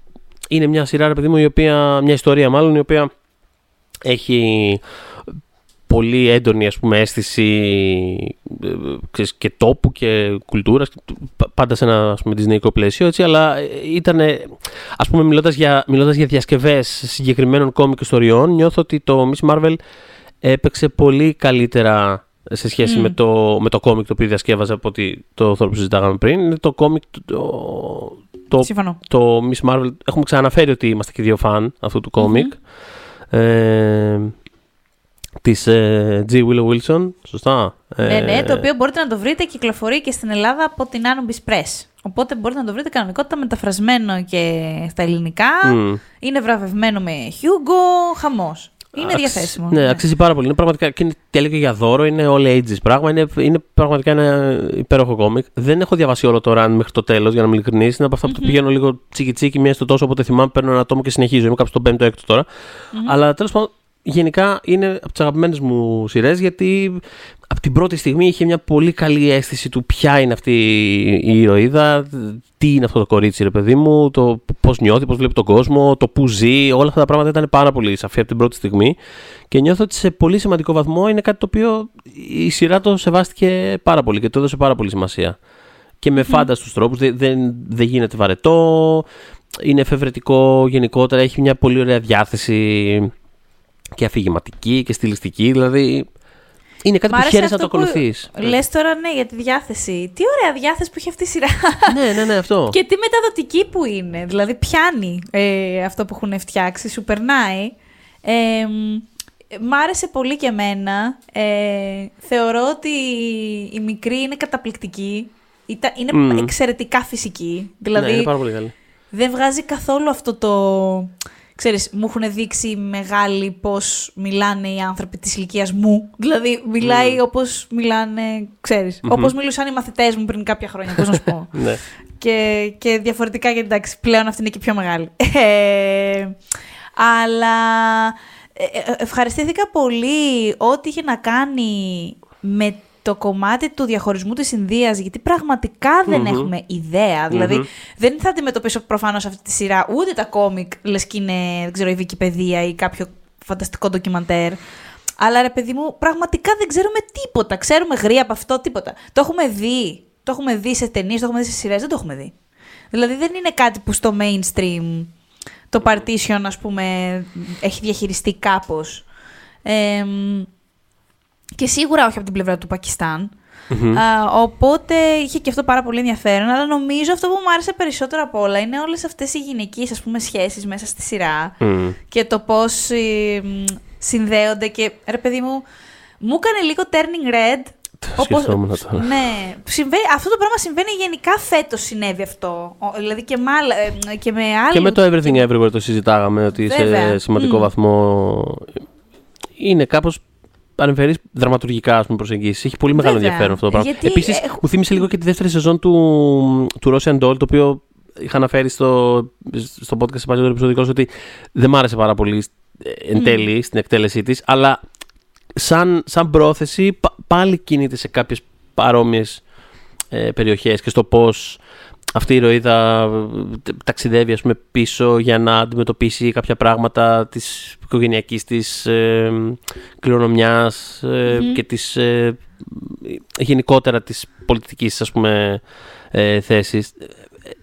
είναι μια σειρά ρε παιδί μου η οποία, μια ιστορία μάλλον η οποία έχει πολύ έντονη ας πούμε αίσθηση ε, ξέρεις, και τόπου και κουλτούρας και του- πα- πάντα σε ένα ας πούμε δυσνεϊκό πλαίσιο έτσι αλλά ήταν ας πούμε μιλώντας για, μιλώντας για διασκευές συγκεκριμένων κόμικ ιστοριών νιώθω ότι το Miss Marvel έπαιξε πολύ καλύτερα σε σχέση Μμ. με, το, με το κόμικ το οποίο διασκεύαζε από ότι το Thor που συζητάγαμε πριν είναι το κόμικ το, το, Συμφωνώ. το Miss Marvel έχουμε ξαναναφέρει ότι είμαστε και δύο φαν αυτού του κομικ ε, της ε, G. Willow Wilson σωστά Ναι, ναι, Ε, το οποίο μπορείτε να το βρείτε κυκλοφορεί και στην Ελλάδα από την Anubis Press. Οπότε μπορείτε να το βρείτε κανονικότητα μεταφρασμένο και στα ελληνικά. μμ. Είναι βραβευμένο με Hugo, χαμός. Είναι Αξι- διαθέσιμο. Ναι, αξίζει πάρα πολύ. Είναι πραγματικά και είναι και έλεγε για δώρο, είναι all ages πράγμα. Είναι, είναι πραγματικά ένα υπέροχο κόμικ. Δεν έχω διαβάσει όλο το run μέχρι το τέλος, για να είμαι ειλικρινής. Είναι από αυτά που το πηγαίνω λίγο τσίκι τσίκι, μία στο τόσο, οπότε θυμάμαι, παίρνω ένα τόμο και συνεχίζω. Είμαι κάπου στο 5ο έκτο τώρα. Αλλά τέλος πάντων, γενικά είναι από τις αγαπημένες μου σειρές, γιατί από την πρώτη στιγμή είχε μια πολύ καλή αίσθηση του ποια είναι αυτή η ηρωίδα, τι είναι αυτό το κορίτσι, ρε παιδί μου, το πώς νιώθει, πώς βλέπει τον κόσμο, το που ζει. Όλα αυτά τα πράγματα ήταν πάρα πολύ σαφή από την πρώτη στιγμή. Και νιώθω ότι σε πολύ σημαντικό βαθμό είναι κάτι το οποίο η σειρά το σεβάστηκε πάρα πολύ και το έδωσε πάρα πολύ σημασία. Και με φάνταστους τρόπους, δεν, δεν, δεν γίνεται βαρετό, είναι εφευρετικό γενικότερα, έχει μια πολύ ωραία διάθεση και αφηγηματική και στιλιστική, δηλαδή είναι κάτι Μ' που άρεσε χαίρεσαι να το αυτό που ακολουθείς. Λες τώρα ναι για τη διάθεση. Τι ωραία διάθεση που έχει αυτή η σειρά. ναι, ναι, ναι, αυτό. και τι μεταδοτική που είναι. Δηλαδή πιάνει ε, αυτό που έχουν φτιάξει, σου περνάει. Ε, μ, μ' άρεσε πολύ και εμένα. Ε, θεωρώ ότι η μικρή είναι καταπληκτική. Ήταν- Είναι Μμμ. εξαιρετικά φυσική. ναι, Δηλαδή είναι πάρα πολύ καλή. δεν βγάζει καθόλου αυτό το... Ξέρεις, μου έχουν δείξει οι μεγάλοι πώς μιλάνε οι άνθρωποι της ηλικίας μου. Δηλαδή, μιλάει όπως μιλάνε, ξέρεις, όπως μιλούσαν οι μαθητές μου πριν κάποια χρόνια, πώς να σου πω. Ναι. και, και διαφορετικά, γιατί εντάξει, πλέον αυτή είναι και πιο μεγάλη. Ε, αλλά ε, ε, ευχαριστήθηκα πολύ ό,τι είχε να κάνει με το κομμάτι του διαχωρισμού της Ινδίας, γιατί πραγματικά δεν Μμμ. έχουμε ιδέα. Δηλαδή, δεν θα αντιμετωπίσω προφανώς αυτή τη σειρά ούτε τα κόμικ, λες και είναι, δεν ξέρω, η Wikipedia ή κάποιο φανταστικό ντοκιμαντέρ. Αλλά ρε παιδί μου, πραγματικά δεν ξέρουμε τίποτα. Ξέρουμε γρήγορα από αυτό τίποτα. Το έχουμε δει. Το έχουμε δει σε ταινίες, το έχουμε δει σε σειρές, δεν το έχουμε δει. Δηλαδή δεν είναι κάτι που στο mainstream το partition, ας πούμε, έχει διαχειριστεί κάπως. Εμ, και σίγουρα όχι από την πλευρά του Πακιστάν. Α, οπότε είχε και αυτό πάρα πολύ ενδιαφέρον. Αλλά νομίζω αυτό που μου άρεσε περισσότερο από όλα είναι όλες αυτές οι γυναικείες ας πούμε, σχέσεις μέσα στη σειρά Μμ. και το πώς ε, μ, συνδέονται και ρε παιδί μου Μου έκανε λίγο turning red. Το σκεφτόμουν τώρα. Ναι, συμβαίνει, αυτό το πράγμα συμβαίνει γενικά φέτος συνέβη αυτό. Ο- Δηλαδή και με, άλλα, ε, και με άλλη. Και με το Everything Everywhere το συζητάγαμε ότι σε Βέβαια. σημαντικό Μμ. βαθμό είναι κάπως παρεμφερείς δραματουργικά ας πούμε, προσεγγίσεις. Έχει πολύ μεγάλο Βέβαια. ενδιαφέρον αυτό το πράγμα. Γιατί Επίσης, έχω- μου θύμισε λίγο και τη δεύτερη σεζόν του, του Russian Doll, το οποίο είχα αναφέρει στο, στο podcast σε παλιότερο επεισόδιο ότι δεν μ' άρεσε πάρα πολύ ε, εν τέλει στην εκτέλεσή της, αλλά σαν, σαν πρόθεση πα- πάλι κινείται σε κάποιες παρόμοιες ε, περιοχές και στο πώς αυτή η ηρωίδα ε, ταξιδεύει ας πούμε, πίσω για να αντιμετωπίσει κάποια πράγματα της οικογενειακής της ε, κληρονομιάς ε, Μμμ. και της ε, γενικότερα της πολιτικής ας πούμε ε, θέσης. Ε,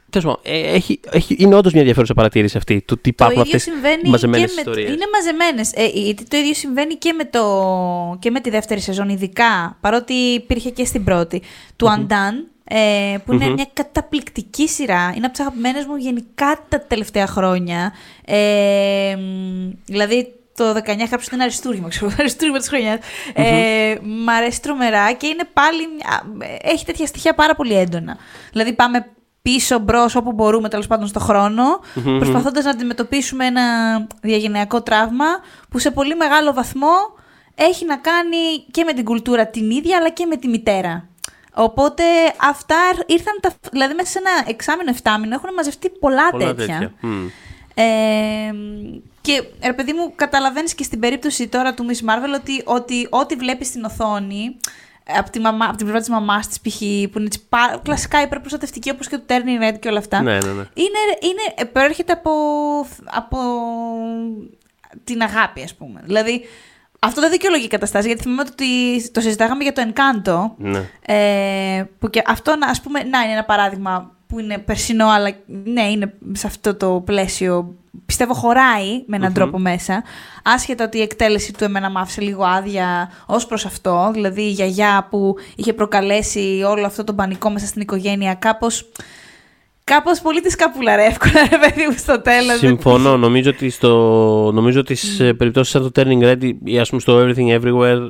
τέλος πάντων, ε, έχει, έχει, είναι όντως μια ενδιαφέρουσα παρατήρηση αυτή του τι Το υπάρχουν ίδιο αυτές συμβαίνει μαζεμένες και με, ιστορίες. Είναι μαζεμένες. Ε, γιατί το ίδιο συμβαίνει και με, το, και με τη δεύτερη σεζόν, ειδικά παρότι υπήρχε και στην πρώτη. Του Undone, ε, που είναι Μμμ. μια καταπληκτική σειρά. Είναι από τις αγαπημένες μου γενικά τα τελευταία χρόνια. Ε, μ, δηλαδή το 19 κάποιο ήταν αριστούργημα, ξέρω, αριστούργημα της χρονιάς. Ε, μ' αρέσει τρομερά και είναι πάλι. μια- Έχει τέτοια στοιχεία πάρα πολύ έντονα. Δηλαδή πάμε πίσω, μπρος, όπου μπορούμε τέλος πάντων στο χρόνο, Μμμ. προσπαθώντας να αντιμετωπίσουμε ένα διαγενειακό τραύμα που σε πολύ μεγάλο βαθμό έχει να κάνει και με την κουλτούρα την ίδια, αλλά και με τη μητέρα. Οπότε αυτά ήρθαν, τα, δηλαδή μέσα σε ένα εξάμεινο, εφτάμινο έχουν μαζευτεί πολλά, Πολλά τέτοια. τέτοια. Μμ. Ε, και ρε παιδί μου, καταλαβαίνεις και στην περίπτωση τώρα του Miss Marvel ότι, ότι ό,τι βλέπεις στην οθόνη από, τη μαμά, από την πλευρά της μαμάς της π.χ. που είναι έτσι πα- κλασικά υπερπροστατευτική όπως και το Turning Red και όλα αυτά Ναι, ναι, ναι. είναι, είναι, προέρχεται από, από την αγάπη ας πούμε. Δηλαδή αυτό δεν δικαιολογεί καταστάσει γιατί θυμάμαι ότι το συζητάγαμε για το Encanto ναι. ε, που και αυτό, να- ας πούμε, να είναι ένα παράδειγμα που είναι περσινό, αλλά ναι, είναι σε αυτό το πλαίσιο. Πιστεύω χωράει με έναν Μμμ. τρόπο μέσα. Άσχετα ότι η εκτέλεση του εμένα μ' άφησε λίγο άδεια ως προς αυτό. Δηλαδή η γιαγιά που είχε προκαλέσει όλο αυτό το πανικό μέσα στην οικογένεια, κάπως. Κάπως πολύ της σκαπούλαρε εύκολα, ρε παιδί μου, στο τέλος. Συμφωνώ. Νομίζω ότι, στο, νομίζω ότι σε περιπτώσεις σαν το Turning Red ή ας πούμε στο Everything Everywhere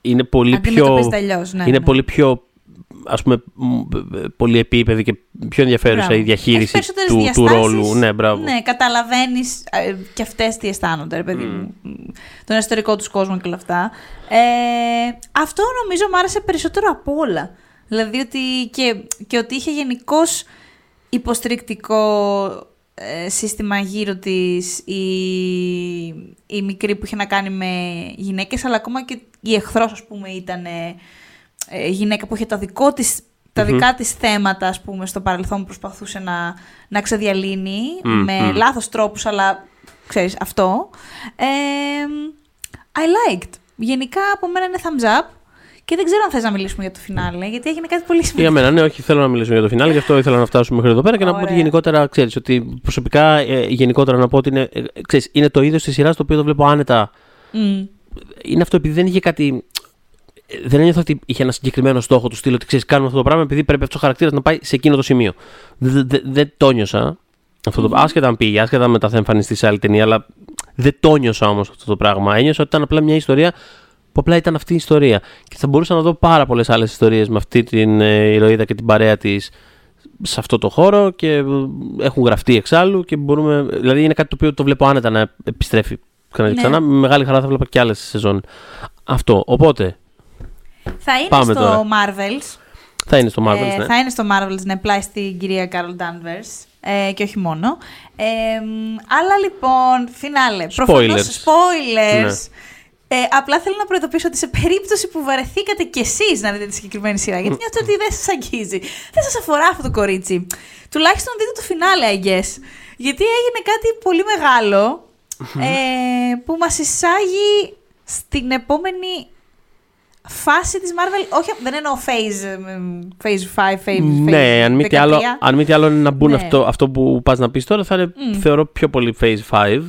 είναι πολύ πιο, Αντιμετωπίζεται αλλιώς, ναι, είναι ναι. πολύ πιο ας πούμε μ, πολύ επίπεδη και πιο ενδιαφέρουσα Μπράβο. η διαχείριση Έχει περισσότερες του, του διαστάσεις. ρόλου. Ναι, μπράβο. Ναι, καταλαβαίνεις και αυτές τι αισθάνονται, ρε παιδί μου. Τον ιστορικό τους κόσμο και όλα αυτά. Ε, αυτό νομίζω μου άρεσε περισσότερο από όλα. Δηλαδή ότι και, και ότι είχε γενικώς υποστηρικτικό ε, σύστημα γύρω της η, η μικρή που είχε να κάνει με γυναίκες αλλά ακόμα και η εχθρός ας πούμε ήταν ε, ε, γυναίκα που είχε τα, δικό της, τα Μμμ. δικά της θέματα ας πούμε στο παρελθόν που προσπαθούσε να, να ξεδιαλύνει Μμ, με μμ. λάθος τρόπους αλλά ξέρεις αυτό ε, I liked γενικά από μένα είναι thumbs up και δεν ξέρω αν θες να μιλήσουμε για το φινάλε γιατί έγινε κάτι πολύ σημαντικό Για μένα, ναι, όχι, θέλω να μιλήσουμε για το φινάλε, γι' αυτό ήθελα να φτάσουμε μέχρι εδώ πέρα και να πούμε ότι Ωραία. γενικότερα, ξέρεις, ότι προσωπικά, ε, γενικότερα να πω ότι είναι, ε, ξέρεις, είναι το είδος της σειράς το οποίο το βλέπω άνετα. Μμ. Είναι αυτό επειδή δεν είχε κάτι. ε, Δεν ένιωθα ότι είχε ένα συγκεκριμένο στόχο του στυλ ότι ξέρεις, κάνουμε αυτό το πράγμα επειδή πρέπει αυτός ο χαρακτήρας να πάει σε εκείνο το σημείο. Δεν δε, δεν το νιώσα. Αυτό το, άσχετα αν πήγε, άσχετα μετά θα εμφανιστεί σε άλλη ταινία, αλλά δεν το νιώσα όμως αυτό το πράγμα. Ένιωσα ότι ήταν απλά μια ιστορία που απλά ήταν αυτή η ιστορία. Και θα μπορούσα να δω πάρα πολλές άλλες ιστορίες με αυτή την ε, ηρωίδα και την παρέα της σε αυτό το χώρο και ε, έχουν γραφτεί εξάλλου και μπορούμε. Δηλαδή είναι κάτι το οποίο το βλέπω άνετα να επιστρέφει ξανά και Ναι. ξανά. Με μεγάλη χαρά θα βλέπα και άλλες σεζόν. Αυτό. Οπότε θα είναι Πάμε στο τώρα. Marvels θα είναι στο Marvels, Ε, ναι. Θα είναι στο Marvels, ναι, πλάι στην κυρία Carol Danvers. Ε, και όχι μόνο. Ε, μ, αλλά λοιπόν, φινάλε. Προφανώς, Spoilers. spoilers. Ε, απλά θέλω να προειδοποιήσω ότι σε περίπτωση που βαρεθήκατε κι εσείς να δείτε τη συγκεκριμένη σειρά, γιατί νιώθω ότι δεν σας αγγίζει, δεν σας αφορά αυτό το κορίτσι. Τουλάχιστον δείτε το φινάλε, I guess. Γιατί έγινε κάτι πολύ μεγάλο ε, που μας εισάγει στην επόμενη φάση της Marvel. Όχι, δεν εννοώ phase, ε, phase 5, phase, Ναι, phase αν μη, τι 13. άλλο, αν μη τι άλλο είναι να μπουν Ναι. αυτό, αυτό που πας να πεις τώρα θα είναι, Μμ. θεωρώ, πιο πολύ phase 5.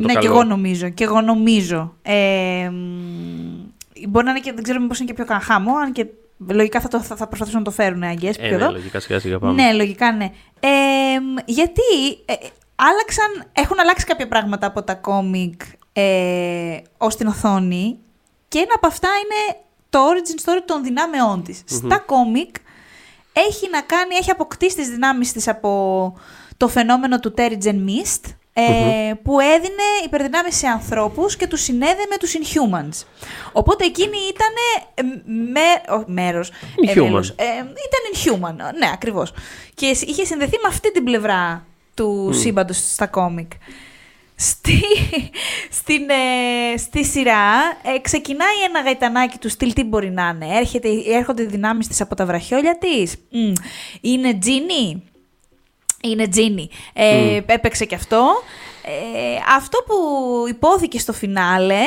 Με το ναι, καλό. και εγώ νομίζω. Και εγώ νομίζω. Ε, μ, μπορεί να είναι και, δεν ξέρω μήπως είναι και πιο κανχάμο, αν και λογικά θα, το, θα, θα προσπαθήσουν να το φέρουν, I guess, Ε, πιο ναι, εδώ. λογικά σιγά σιγά πάμε. Ναι, λογικά ναι. Ε, μ, γιατί ε, άλλαξαν, έχουν αλλάξει κάποια πράγματα από τα κόμικ ε, ως την οθόνη και ένα από αυτά είναι το origin story των δυνάμεών της. Στα κόμικ έχει να κάνει, έχει αποκτήσει τις δυνάμεις της από το φαινόμενο του Terrigen Mist, ε, που έδινε υπερδυνάμεις σε ανθρώπους και τους συνέδε με τους Inhumans. Οπότε εκείνη ήταν με, ο, μέρος. ε, Inhuman. μέλος, ε, ήταν Inhuman, ναι ακριβώς. Και είχε συνδεθεί με αυτή την πλευρά του mm. σύμπαντος στα κόμικ. Στη, στην, ε, στη σειρά ε, ξεκινάει ένα γαϊτανάκι του στυλ τι μπορεί να είναι. Έρχεται, έρχονται οι δυνάμεις της από τα βραχιόλια της. Μμ. Είναι Τζίνι. Είναι Τζίνι. Ε, Έπαιξε και αυτό. Ε, αυτό που υπόθηκε στο φινάλε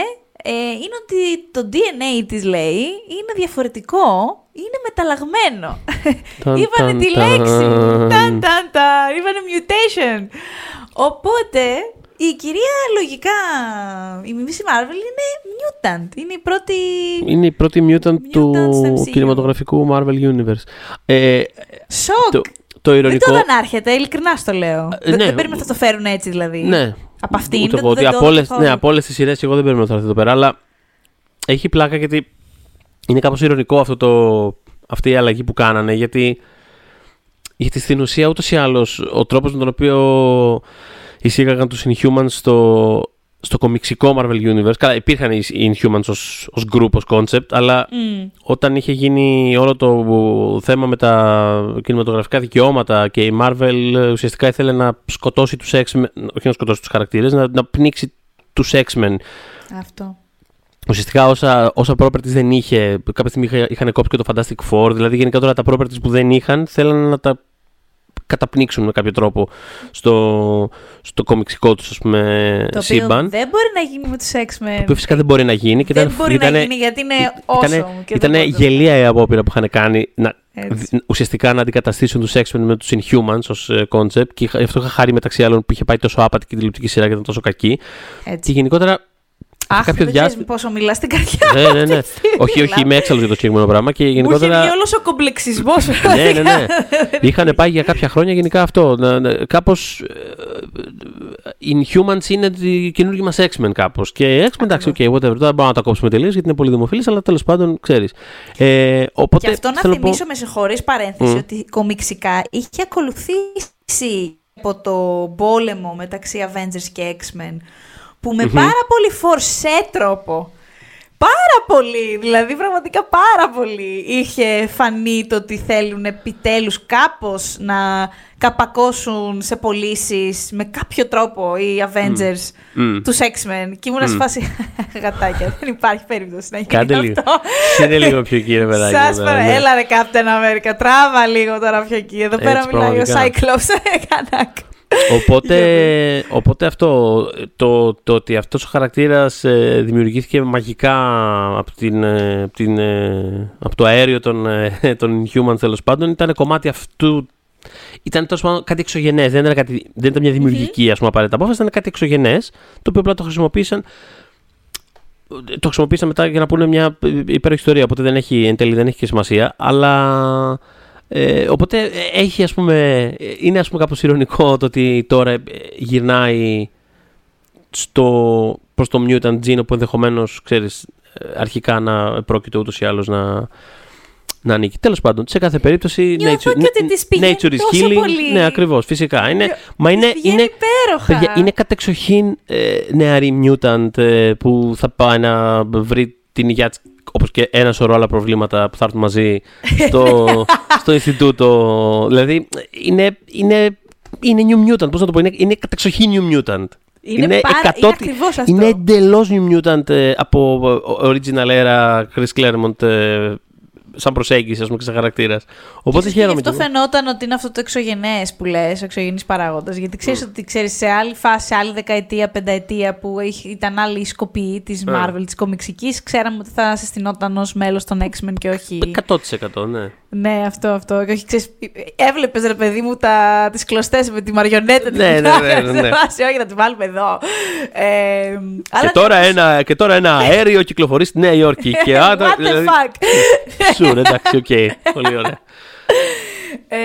ε, είναι ότι το DNA της λέει είναι διαφορετικό, είναι μεταλλαγμένο. Ταν, Είπανε ταν, τη ταν. λέξη. Ταν, ταν, ταν. Είπανε mutation. Οπότε η κυρία λογικά, η Μιμίση Marvel είναι mutant. Είναι η πρώτη... Είναι η πρώτη mutant, Mutant στο του MCU. κινηματογραφικού Marvel Universe. Ε, Σοκ. το, το Δεν ηρωνικό... το ανάρχεται, ειλικρινά στο λέω. Ε, δεν, ναι. δεν περίμενα να το φέρουν έτσι δηλαδή. Ναι. Από αυτήν. Ούτε δεν- εγώ, ότι δεν το από όλες, καθόλου. ναι, από όλες τις σειρές εγώ δεν περιμένω ότι θα έρθει εδώ πέρα, αλλά έχει πλάκα γιατί είναι κάπως ηρωνικό αυτό το, αυτή η αλλαγή που κάνανε, γιατί, γιατί στην ουσία ούτως ή άλλως ο τρόπος με τον οποίο εισήγαγαν τους Inhumans στο, στο κομιξικό Marvel Universe, καλά υπήρχαν οι Inhumans ως, ως group, ως concept, αλλά Μμ. όταν είχε γίνει όλο το θέμα με τα κινηματογραφικά δικαιώματα και η Marvel ε, ουσιαστικά ήθελε να σκοτώσει τους X-Men, όχι να σκοτώσει τους χαρακτήρες, να, να πνίξει τους X-Men. Αυτό. Ουσιαστικά όσα, όσα properties δεν είχε, κάποια στιγμή είχα- είχαν κόψει και το Fantastic Four, δηλαδή γενικά τώρα τα properties που δεν είχαν θέλανε να τα καταπνίξουν με κάποιο τρόπο στο, στο κομιξικό τους ας πούμε Το οποίο σύμπαν. δεν μπορεί να γίνει με τους X-Men. Το οποίο φυσικά δεν μπορεί να γίνει. Και δεν ήταν, μπορεί ήτανε- να γίνει γιατί είναι Ήτανε, awesome. και ήτανε δεν μπορεί να- γελία η απόπειρα που είχαν κάνει να, Έτσι. δ- ουσιαστικά να αντικαταστήσουν τους X-Men με τους Inhumans ως ε, concept και είχα- αυτό είχα χάρη μεταξύ άλλων που είχε πάει τόσο άπατη και η τηλεοπτική σειρά και ήταν τόσο κακή. Και Έτσι. γενικότερα Αχ, κάποιο δεν διάστημα- ξέρεις πόσο μιλάς στην καρδιά. ναι, ναι, ναι. όχι, όχι, είμαι έξαλλος για το συγκεκριμένο πράγμα και Μου είχε γενικότερα... βγει όλος ο κομπλεξισμός. ναι, ναι, ναι. Είχαν πάει για κάποια χρόνια γενικά αυτό. Να, να, κάπως. ε, ε, Inhumans είναι τη καινούργια μας X-Men κάπως. Και X-Men, εντάξει, οκ, whatever. Τώρα δεν μπορούμε να τα κόψουμε τελείως γιατί είναι πολύ δημοφιλής, αλλά τέλος πάντων ξέρεις. Ε, οπότε, Και αυτό να θέλω πω- θυμίσω με συγχωρείς παρένθεση Μμ. ότι κομιξικά είχε ακολουθήσει από το πόλεμο μεταξύ Avengers και X-Men που με πάρα πολύ φορσέ τρόπο Πάρα πολύ, δηλαδή πραγματικά πάρα πολύ είχε φανεί το ότι θέλουν επιτέλους κάπως να καπακώσουν σε πωλήσεις με κάποιο τρόπο οι Avengers Μμ. τους X-Men και ήμουν σε φάση γατάκια, δεν υπάρχει περίπτωση να γίνει Κάντε λίγο. αυτό. Είναι λίγο πιο εκεί, ρε παιδάκι. Σας εδώ, παρα... ναι. Έλα ρε Captain America, τράβα λίγο τώρα πιο εκεί. Εδώ πέρα Έτσι, μιλάει ο πραγματικά. Cyclops. Κανάκ. Οπότε, οπότε αυτό, το, το ότι αυτός ο χαρακτήρας ε, δημιουργήθηκε μαγικά από, την, ε, από, την, ε, από το αέριο των, ε, των Inhumans τέλο πάντων ήταν κομμάτι αυτού ήταν τέλο πάντων κάτι εξωγενέ. Δεν, ήταν κάτι- δεν ήταν μια δημιουργική ας πούμε, απαραίτητα απόφαση, ήταν κάτι εξωγενέ, το οποίο απλά το χρησιμοποίησαν. Το χρησιμοποίησαν μετά για να πούνε μια υπέροχη ιστορία. Οπότε δεν έχει, εν τέλει δεν έχει και σημασία. Αλλά ε, οπότε ε, έχει ας πούμε, ε, είναι ας πούμε κάπως ηρωνικό το ότι τώρα ε, γυρνάει στο, προς το Mutant Gene που ενδεχομένως ξέρεις ε, αρχικά να πρόκειται ούτως ή άλλως να, να ανήκει. Τέλος πάντων, σε κάθε περίπτωση Νιώθω nature, και ότι της πηγαίνει nature is τόσο healing. πολύ. Ναι, ακριβώς, φυσικά. Είναι, μα Της είναι, πηγαίνει είναι, υπέροχα. παιδιά, είναι κατεξοχήν ε, νεαρή mutant ε, που θα πάει να βρει την υγεία της όπως και ένα σωρό άλλα προβλήματα που θα έρθουν μαζί στο, στο Ινστιτούτο. Δηλαδή, είναι, είναι, είναι New Mutant, πώς να το πω, είναι, είναι κατεξοχήν New Mutant. Είναι πάρα- είναι ακριβώς αυτό. Είναι εντελώς New Mutant ε, από ε, original era Chris Claremont ε, σαν προσέγγιση, ας πούμε, και σαν χαρακτήρας. Οπότε Ίσως και χαίρομαι. Γι' αυτό κι εγώ. φαινόταν ότι είναι αυτό το εξωγενέ που λες, ο εξωγενή παράγοντα. Γιατί ξέρεις ότι ξέρεις, σε άλλη φάση, σε άλλη δεκαετία, πενταετία που είχε- ήταν άλλη η σκοπή της Ε. Marvel, της κομιξικής, ξέραμε ότι θα συστηνόταν ως μέλος των X-Men και όχι. 100% ναι. Ναι, αυτό, αυτό. Και όχι, ξέρεις, έβλεπες ρε παιδί μου τα, τις κλωστές με τη μαριονέτα. την Ναι, ναι, ναι, ναι, ναι. σε φάση, όχι, να τη βάλουμε εδώ. Ε, αλλά Και τώρα, ένα, και τώρα ένα αέριο κυκλοφορεί στη Νέα Υόρκη. και What άρα, the δηλαδή, fuck; Sure, εντάξει, οκ. Πολύ ωραία. Ε,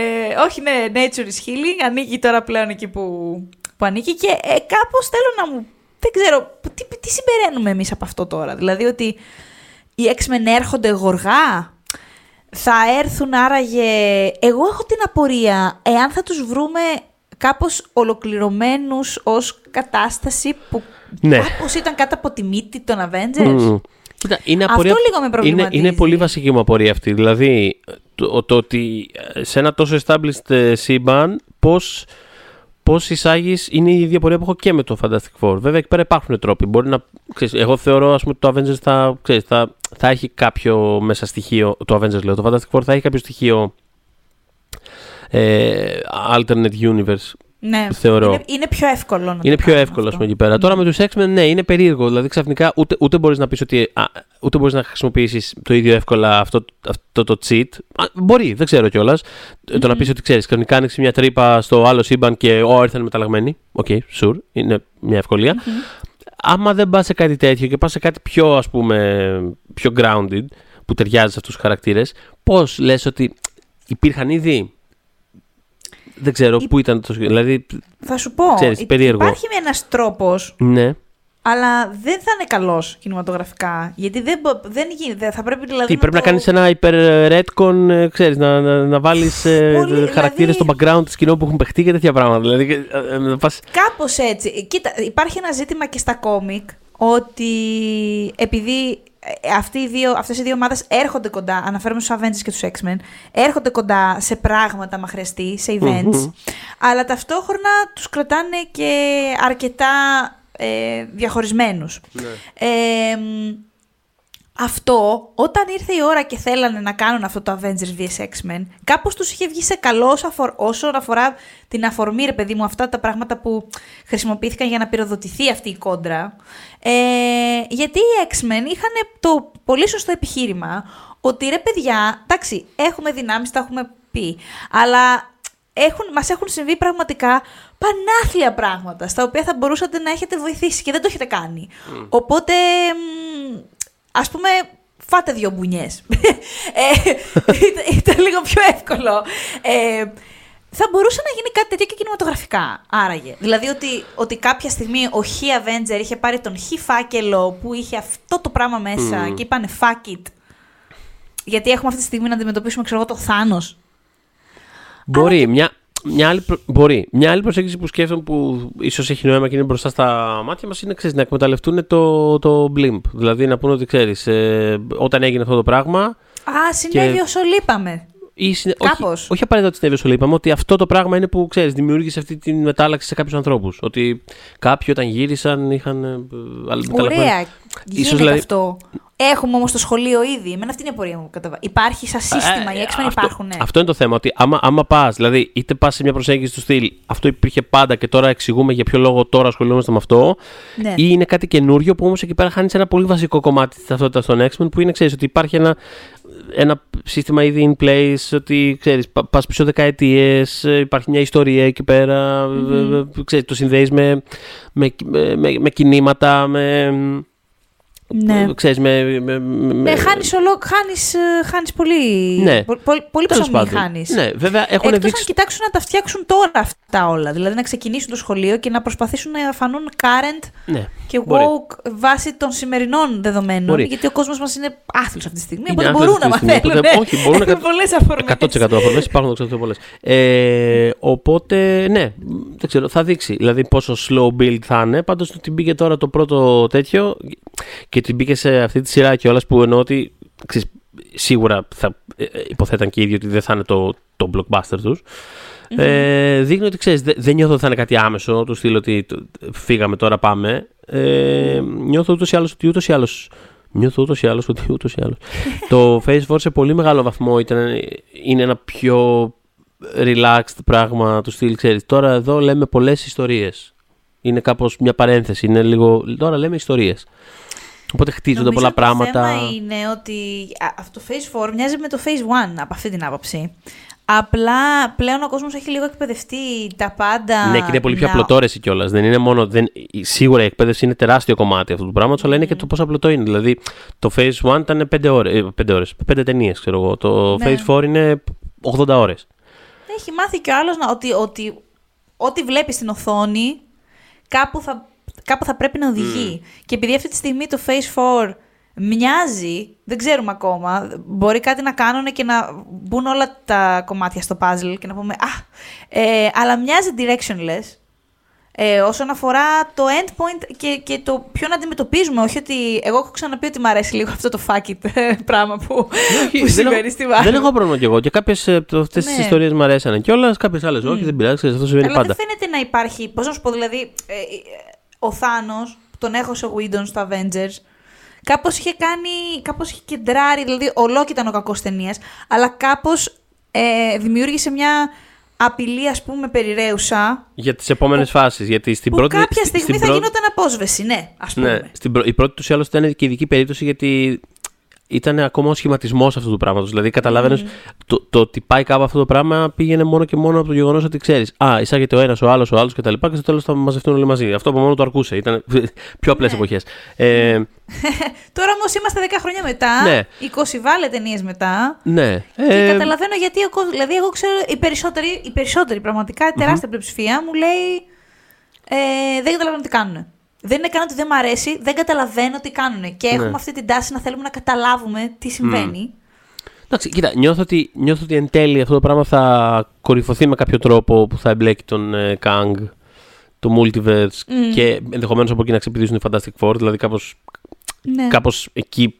όχι, ναι, nature is healing. Ανήκει τώρα πλέον εκεί που, που ανήκει και ε, κάπως θέλω να μου... Δεν ξέρω, τι, τι συμπεραίνουμε εμείς από αυτό τώρα; Δηλαδή ότι οι X-Men έρχονται γοργά; Θα έρθουν άραγε... Εγώ έχω την απορία εάν θα τους βρούμε κάπως ολοκληρωμένους ως κατάσταση που Ναι. κάπως ήταν κάτω από τη μύτη των Avengers. Μμμ. Κοίτα, είναι Αυτό απορία... λίγο με προβληματίζει. Είναι, είναι πολύ βασική μου απορία αυτή. Δηλαδή, το, το ότι ε, σε ένα τόσο established ε, σύμπαν, πώς, πώς εισάγεις, είναι η ίδια πορεία που έχω και με το Fantastic Four. Βέβαια, εκεί πέρα υπάρχουν τρόποι. Μπορεί να, ξέρεις, εγώ θεωρώ, ας πούμε, ότι το Avengers θα, ξέρεις, θα, θα έχει κάποιο μέσα στοιχείο, το Avengers λέω, το Fantastic Four θα έχει κάποιο στοιχείο ε, alternate universe Ναι, θεωρώ. Είναι, είναι πιο εύκολο να είναι το πιο κάνουμε εύκολο, ας αυτό. πούμε, εκεί πέρα. Τώρα με τους X-Men, ναι, είναι περίεργο. Δηλαδή ξαφνικά ούτε, ούτε μπορείς να πεις ότι. Α, ούτε μπορείς να χρησιμοποιήσεις το ίδιο εύκολα αυτό, αυτό το cheat. Α, μπορεί, δεν ξέρω κιόλας. Το να πεις ότι ξέρεις, κανονικά άνοιξε μια τρύπα στο άλλο σύμπαν και ο ήρθαν μεταλλαγμένοι. Οκ, okay, sure, είναι μια ευκολία Άμα δεν πας σε κάτι τέτοιο και πας σε κάτι πιο, ας πούμε, πιο grounded, που ταιριάζει σε αυτούς τους χαρακτήρες, πώς λες ότι υπήρχαν ήδη; Δεν ξέρω Υ- πού ήταν το. Δηλαδή, Θα σου πω, Ξέρεις, υ- περίεργο. υπάρχει ένας τρόπος, ναι. αλλά δεν θα είναι καλός κινηματογραφικά. Γιατί δεν, μπο- δεν γίνεται, θα πρέπει δηλαδή Τι, πρέπει να το- κάνεις ένα υπερ retcon, ε, ξέρεις, να, να, να βάλεις Πολύ, δηλαδή- χαρακτήρες στο background τη κοινό που έχουν παιχτεί και τέτοια πράγματα. Δηλαδή, ε, ε, να πας- Κάπως έτσι. Κοίτα, υπάρχει ένα ζήτημα και στα κόμικ ότι επειδή ε, αυτοί οι δύο, αυτές οι δύο ομάδες έρχονται κοντά, αναφέρομαι στους Avengers και τους X-Men, έρχονται κοντά σε πράγματα μα χρειαστεί, σε events, Μμμ. αλλά ταυτόχρονα τους κρατάνε και αρκετά ε, διαχωρισμένους. Ε, μ, αυτό, όταν ήρθε η ώρα και θέλανε να κάνουν αυτό το Avengers vs X-Men, κάπως τους είχε βγει σε καλό όσο αφορ- όσον αφορά την αφορμή, ρε παιδί μου, αυτά τα πράγματα που χρησιμοποιήθηκαν για να πυροδοτηθεί αυτή η κόντρα. Ε, γιατί οι X-Men είχαν το πολύ σωστό επιχείρημα ότι ρε παιδιά, εντάξει, έχουμε δυνάμεις, τα έχουμε πει, αλλά έχουν, μας έχουν συμβεί πραγματικά πανάθλια πράγματα, στα οποία θα μπορούσατε να έχετε βοηθήσει και δεν το έχετε κάνει. Οπότε, μ, ας πούμε, φάτε δύο μπουνιές. ε, ήταν, ήταν λίγο πιο εύκολο. Ε, θα μπορούσε να γίνει κάτι τέτοιο και κινηματογραφικά, άραγε. Δηλαδή ότι, ότι κάποια στιγμή ο Χ Avenger είχε πάρει τον Χ φάκελο που είχε αυτό το πράγμα μέσα και είπανε fuck it. Γιατί έχουμε αυτή τη στιγμή να αντιμετωπίσουμε, ξέρω εγώ, το Θάνος. Μπορεί. Μια, μια, άλλη, προ- μπορεί. Μια άλλη προσέγγιση που σκέφτομαι που ίσως έχει νόημα και είναι μπροστά στα μάτια μας είναι ξέρεις, να εκμεταλλευτούν το, το blimp. Δηλαδή να πούνε ότι ξέρεις, όταν έγινε αυτό το πράγμα. Α, συνέβη Και- όσο λείπαμε. Ή συνε... Κάπως. Όχι, όχι απαραίτητα ότι συνέβη όσο είπαμε, ότι αυτό το πράγμα είναι που ξέρεις, δημιούργησε αυτή τη μετάλλαξη σε κάποιους ανθρώπους. Ότι κάποιοι όταν γύρισαν είχαν. ε, άλλα μεταλλαγμένα. Ωραία. Γίνεται δηλαδή- αυτό. Έχουμε όμως το σχολείο ήδη. Εμένα αυτή είναι η απορία μου. κατά βα- Υπάρχει σαν σύστημα. Ε, Οι X-Men αυτό- υπάρχουν. Ναι. Αυτό είναι το θέμα. Ότι άμα, άμα πας, δηλαδή είτε πας σε μια προσέγγιση του στυλ, αυτό υπήρχε πάντα και τώρα εξηγούμε για ποιο λόγο τώρα ασχολούμαστε με αυτό, Ναι. ή είναι κάτι καινούριο που όμως εκεί πέρα χάνεις ένα πολύ βασικό κομμάτι της ταυτότητας των X-Men που είναι, ξέρεις, ότι υπάρχει ένα, ένα σύστημα ήδη in place, ότι ξέρεις, πα πίσω δεκαετίες, υπάρχει μια ιστορία εκεί πέρα, ε, ε, ξέρεις, το συνδέεις με, με, με, με- με κινήματα, με. Ναι. Ξέρεις, με, με, με, Ναι, χάνεις, ολό, χάνεις, ε, χάνεις πολύ, Ναι. πο- πολύ, πολύ Τέλος ψωμί πάντων. χάνεις. Ναι, βέβαια έχουν Εκτός δείξει. αν κοιτάξουν να τα φτιάξουν τώρα αυτά όλα. Δηλαδή να ξεκινήσουν το σχολείο και να προσπαθήσουν να φανούν current Ναι, και μπορεί. woke βάσει των σημερινών δεδομένων. Μπορεί. Γιατί ο κόσμος μας είναι άθλος αυτή τη στιγμή. Είναι Οπότε άθλος μπορούν να αυτή τη στιγμή, μαθαίνουν. οπότε- όχι, μπορούν να Έχουν κατα- πολλές αφορμές. 100% αφορμές υπάρχουν, το ξέρω πολλές. Ε, οπότε, ναι, δεν ξέρω, θα δείξει. Δηλαδή πόσο slow build θα είναι. Πάντως ότι μπήκε τώρα το πρώτο τέτοιο και ότι μπήκε σε αυτή τη σειρά κιόλας που εννοώ ότι ξέρεις, σίγουρα θα ε, ε, υποθέταν και οι ίδιοι ότι δεν θα είναι το, το blockbuster τους. Ε, δείχνει ότι ξέρεις, δεν νιώθω ότι θα είναι κάτι άμεσο. Του στείλω ότι το- φύγαμε τώρα, πάμε. Ε, νιώθω ούτως ή άλλως ότι ούτως ή άλλως. Νιώθω ούτως ή άλλως ότι ούτως ή άλλως. το Face Force σε πολύ μεγάλο βαθμό ήταν, είναι ένα πιο relaxed πράγμα του στυλ. Ξέρεις. Τώρα εδώ λέμε πολλές ιστορίες. Είναι κάπως μια παρένθεση. Είναι λίγο. Τώρα λέμε ιστορίες. Οπότε χτίζονται Νομίζω πολλά Το πράγματα. θέμα είναι ότι α, αυτό το Phase 4 μοιάζει με το Phase 1 από αυτή την άποψη. Απλά πλέον ο κόσμος έχει λίγο εκπαιδευτεί τα πάντα. Ναι, και είναι πολύ πιο να- απλωτόρεση κιόλας. Δεν είναι μόνο. Δεν, σίγουρα η εκπαίδευση είναι τεράστιο κομμάτι αυτού του πράγματος, αλλά είναι και το πόσο απλωτό είναι. Δηλαδή, το Phase 1 ήταν 5 ώρες. 5 ώρες, 5 ταινίες, ξέρω εγώ. Το Ναι. Phase 4 είναι 80 ώρες. Έχει μάθει κι ο άλλος να, ότι, ότι ό,τι βλέπει στην οθόνη κάπου θα, κάπου θα πρέπει να οδηγεί. Και επειδή αυτή τη στιγμή το Phase 4 Μοιάζει, δεν ξέρουμε ακόμα. Μπορεί κάτι να κάνουν και να μπουν όλα τα κομμάτια στο puzzle και να πούμε Α, ε, αλλά μοιάζει directionless. Ε, όσον αφορά το endpoint και, και το ποιον αντιμετωπίζουμε. Όχι ότι. Εγώ έχω ξαναπεί ότι μου αρέσει λίγο αυτό το fuck it πράγμα που, Όχι, που δεν συμβαίνει έχω- στη Marvel. Δεν έχω πρόβλημα κι εγώ. Και κάποιες από αυτές τις Ναι. ιστορίες μου αρέσανε κιόλας, κάποιες άλλες όχι, δεν πειράζει, ξέρεις, αυτό συμβαίνει Αλλά πάντα. δεν φαίνεται να υπάρχει. Πώς να σου πω, δηλαδή, ε, ε, ο Θάνος, που τον έχω σε Whedon στο Avengers, κάπως είχε κάνει. Κάπως είχε κεντράρει. Δηλαδή, ο Loki ήταν ο κακός ταινίας, αλλά κάπως ε, δημιούργησε μια απειλή, ας πούμε, περιραίουσα. Για τις επόμενες φάσεις. Γιατί στην Που πρώτη. κάποια στη- στιγμή στην θα πρώτη- γινόταν απόσβεση, ναι, ας πούμε. Ναι, στην πρω... η πρώτη τους ή άλλως ήταν και ειδική περίπτωση γιατί ήταν ακόμα ο σχηματισμός αυτού του πράγματος. Δηλαδή, καταλάβαινες το, το ότι πάει κάπου αυτό το πράγμα πήγαινε μόνο και μόνο από το γεγονός ότι ξέρεις. Α, εισάγεται ο ένας, ο άλλος, ο άλλος κτλ. Και, στο τέλος θα μαζευτούν όλοι μαζί. Αυτό από μόνο το αρκούσε. Ήταν πιο απλές Ναι. εποχές. Ε, Τώρα όμως είμαστε 10 χρόνια μετά, Ναι. 20 βάλε ταινίες μετά. ναι. Και Ε, καταλαβαίνω γιατί ο κόσμος, δηλαδή εγώ ξέρω, οι περισσότεροι, οι περισσότεροι πραγματικά, η τεράστια πλειοψηφία μου λέει ε, δεν καταλαβαίνω τι κάνουν. Δεν είναι καν ότι δεν μ' αρέσει, δεν καταλαβαίνω τι κάνουν. Και έχουμε Ναι. αυτή την τάση να θέλουμε να καταλάβουμε τι συμβαίνει. Εντάξει, κοίτα, νιώθω ότι, νιώθω ότι εν τέλει αυτό το πράγμα θα κορυφωθεί με κάποιο τρόπο που θα εμπλέκει τον ε, Kang, το Multiverse Μμ. και ενδεχομένως από εκεί να ξεπηδήσουν οι Fantastic Four. Δηλαδή, κάπως Ναι. κάπως εκεί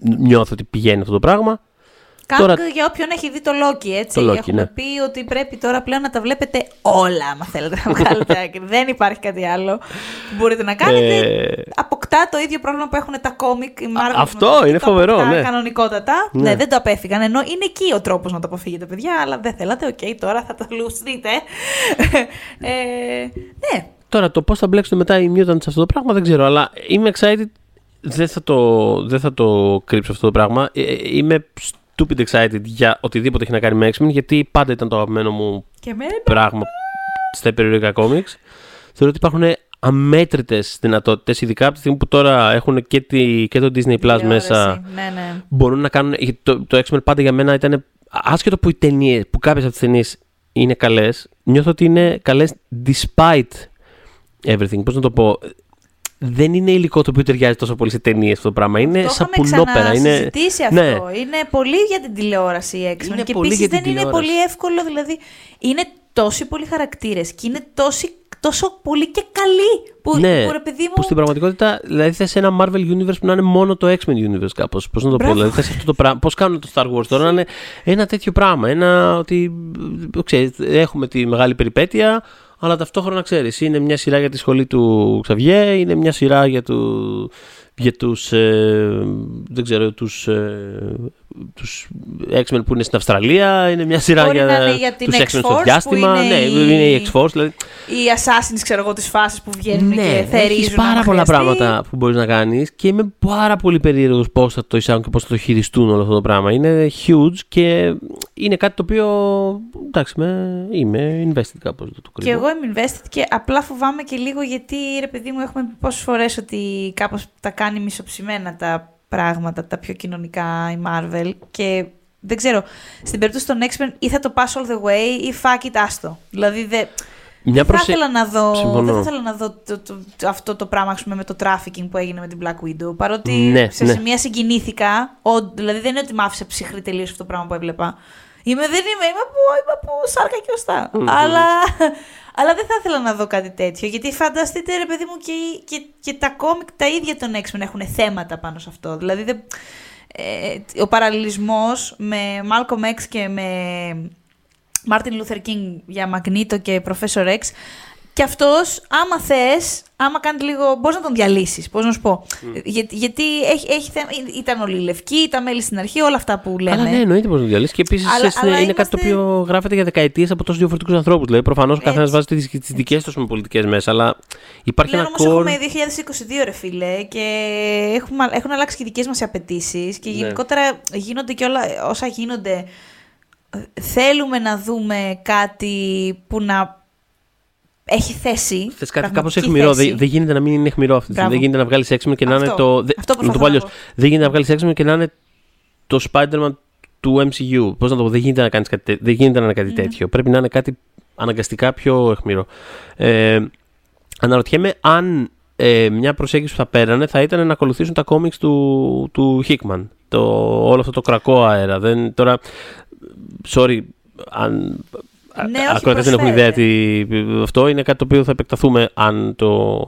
νιώθω ότι πηγαίνει αυτό το πράγμα. Κάγκ τώρα- για όποιον έχει δει το Loki, έτσι. Το Loki, Έχουμε ναι. πει ότι πρέπει τώρα πλέον να τα βλέπετε όλα, άμα θέλετε να βγάλετε άκρη. Δεν υπάρχει κάτι άλλο που μπορείτε να κάνετε. Ε, Αποκτά το ίδιο πρόβλημα που έχουν τα κόμικ, η Marvel. αυτό και είναι το φοβερό, αποκτά ναι. Κανονικότατα. Ναι. Ναι. δεν το απέφυγαν. Ενώ είναι εκεί ο τρόπος να το αποφύγετε, παιδιά, αλλά δεν θέλατε. Οκ, τώρα θα το λουστείτε. ε, ναι. τώρα το πώς θα μπλέξουν μετά οι Mutants σε αυτό το πράγμα δεν ξέρω, αλλά είμαι excited. Δεν θα το, δεν θα το κρύψω αυτό το πράγμα. Ε, ε, είμαι stupid excited για οτιδήποτε έχει να κάνει με X-Men, γιατί πάντα ήταν το αγαπημένο μου Και με πράγμα στα περιοδικά κόμιξ. Θεωρώ ότι υπάρχουν αμέτρητες δυνατότητες, ειδικά από τη στιγμή που τώρα έχουν και, τη, και το Disney Plus τηλεόραση. μέσα. Ναι, ναι. Μπορούν να κάνουν. γιατί Το, το X-Men πάντα για μένα ήταν. Άσχετο που οι ταινίε, που κάποιες από τις ταινίες είναι καλές, νιώθω ότι είναι καλές despite everything. Πώς να το πω; Δεν είναι υλικό το οποίο ταιριάζει τόσο πολύ σε ταινίες αυτό το πράγμα. Είναι το σαπουνόπερα. Είναι... Είναι... συζητήσει αυτό. Ναι. Είναι πολύ για την τηλεόραση η X-Men. Είναι και πολύ επίσης για την δεν είναι τηλεόραση. πολύ εύκολο. Δηλαδή, είναι τόσοι πολλοί χαρακτήρες και είναι τόσοι, τόσο πολύ και καλοί. Που, ναι, που, ρε παιδί μου. που στην πραγματικότητα δηλαδή θες ένα Marvel Universe που να είναι μόνο το X-Men Universe κάπως. Πώς να το πω, Μπράβο. δηλαδή θες αυτό το πράγμα. Πώς κάνουν το Star Wars τώρα να είναι ένα τέτοιο πράγμα. Ένα ότι, ε, ξέρεις, έχουμε τη μεγάλη περιπέτεια, αλλά ταυτόχρονα ξέρεις, είναι μια σειρά για τη σχολή του Ξαβιέ, είναι μια σειρά για, του, για τους, ε, δεν ξέρω, τους, ε, τους X-Men που είναι στην Αυστραλία, είναι μια σειρά Μπορεί για, να είναι για την τους X-Men X-Force στο που διάστημα, είναι ναι, η- είναι η X-Force, δηλαδή Οι Assassins, ξέρω εγώ, τις φάσεις που βγαίνουν και ναι, θερίζουν. έχεις πάρα άμα πολλά χρειαστεί. πράγματα που μπορείς να κάνεις και είμαι πάρα πολύ περίεργος πώς θα το εισάγουν και πώς θα το χειριστούν όλο αυτό το πράγμα. Είναι huge και είναι κάτι το οποίο, εντάξει, με, είμαι invested κάπως. Το, το Και εγώ είμαι invested και απλά φοβάμαι και λίγο γιατί ρε παιδί μου έχουμε πει πόσες φορές ότι κάπως τα κάνει μισοψημένα τα πράγματα, τα πιο κοινωνικά η Marvel και δεν ξέρω, στην περίπτωση των X-Men ή θα το pass all the way ή fuck it άστο. Δηλαδή δε, Μια δεν θα προσε- ήθελα να δω, Συμφωνώ. δεν θα ήθελα να δω το, το- το- αυτό το πράγμα ας πούμε, με το trafficking που έγινε με την Black Widow. Παρότι Ναι, σε ναι. σημεία συγκινήθηκα, ο, δηλαδή δεν είναι ότι μ' άφησε ψυχρή τελείως αυτό το πράγμα που έβλεπα. Είμαι, δεν είμαι, είμαι από, είμαι από σάρκα και οστά. Αλλά, αλλά δεν θα ήθελα να δω κάτι τέτοιο. Γιατί φανταστείτε, ρε παιδί μου, και, οι- και, και τα κόμικ τα ίδια των X-Men έχουν θέματα πάνω σε αυτό. Δηλαδή, δεν, ε, ο παραλληλισμός με Malcolm X και με Μάρτιν Λούθερ Κίνγκ για Magneto και Professor X. Και αυτός, άμα θες, άμα κάνεις λίγο. μπορείς να τον διαλύσεις. Πώς να σου πω. Γιατί, γιατί έχει, έχει θέμα. Ήταν όλοι λευκοί, ήταν μέλη στην αρχή, όλα αυτά που λέμε. Αλλά ναι, εννοείται πως να το διαλύσεις. Και επίσης Αλλά- αλλά είναι κάτι το είμαστε- οποίο γράφεται για δεκαετίες από τόσους διαφορετικούς ανθρώπους. Δηλαδή, προφανώς ο καθένας Έτσι. βάζει τις δικές του πολιτικές μέσα, αλλά υπάρχει Πλέον ένα όμως core. έχουμε 2022 ρε φίλε και έχουμε, έχουν αλλάξει και οι δικές μας απαιτήσεις και Ναι. γενικότερα γίνονται και όλα όσα γίνονται. ε, Θέλουμε να δούμε κάτι που να έχει θέση. Θες κάτι κάπως πραγματική αιχμηρό. θέση. Δεν, δεν γίνεται να μην είναι αιχμηρό αυτή τη στιγμή. Μπράβο. Δεν γίνεται να βγάλεις έξιμο και να είναι Αυτό. το. δε- Αυτό να το πω προσπαθώ να αλλιώς. πω. Δεν γίνεται να βγάλεις έξιμο και να είναι το Spider-Man του MCU. Πώς να το πω, δεν γίνεται να, κάνεις κάτι, τέ- δεν γίνεται να είναι κάτι τέτοιο. Πρέπει να είναι κάτι αναγκαστικά πιο αιχμηρό. Ε, αναρωτιέμαι αν ε, μια προσέγγιση που θα πέρανε θα ήταν να ακολουθήσουν τα κόμιξ του, του Hickman. Το, όλο αυτό το κρακό αέρα. Δεν, τώρα, sorry, αν Ναι, όχι, ακροατές δεν έχουν ιδέα τι αυτό είναι κάτι το οποίο θα επεκταθούμε αν το,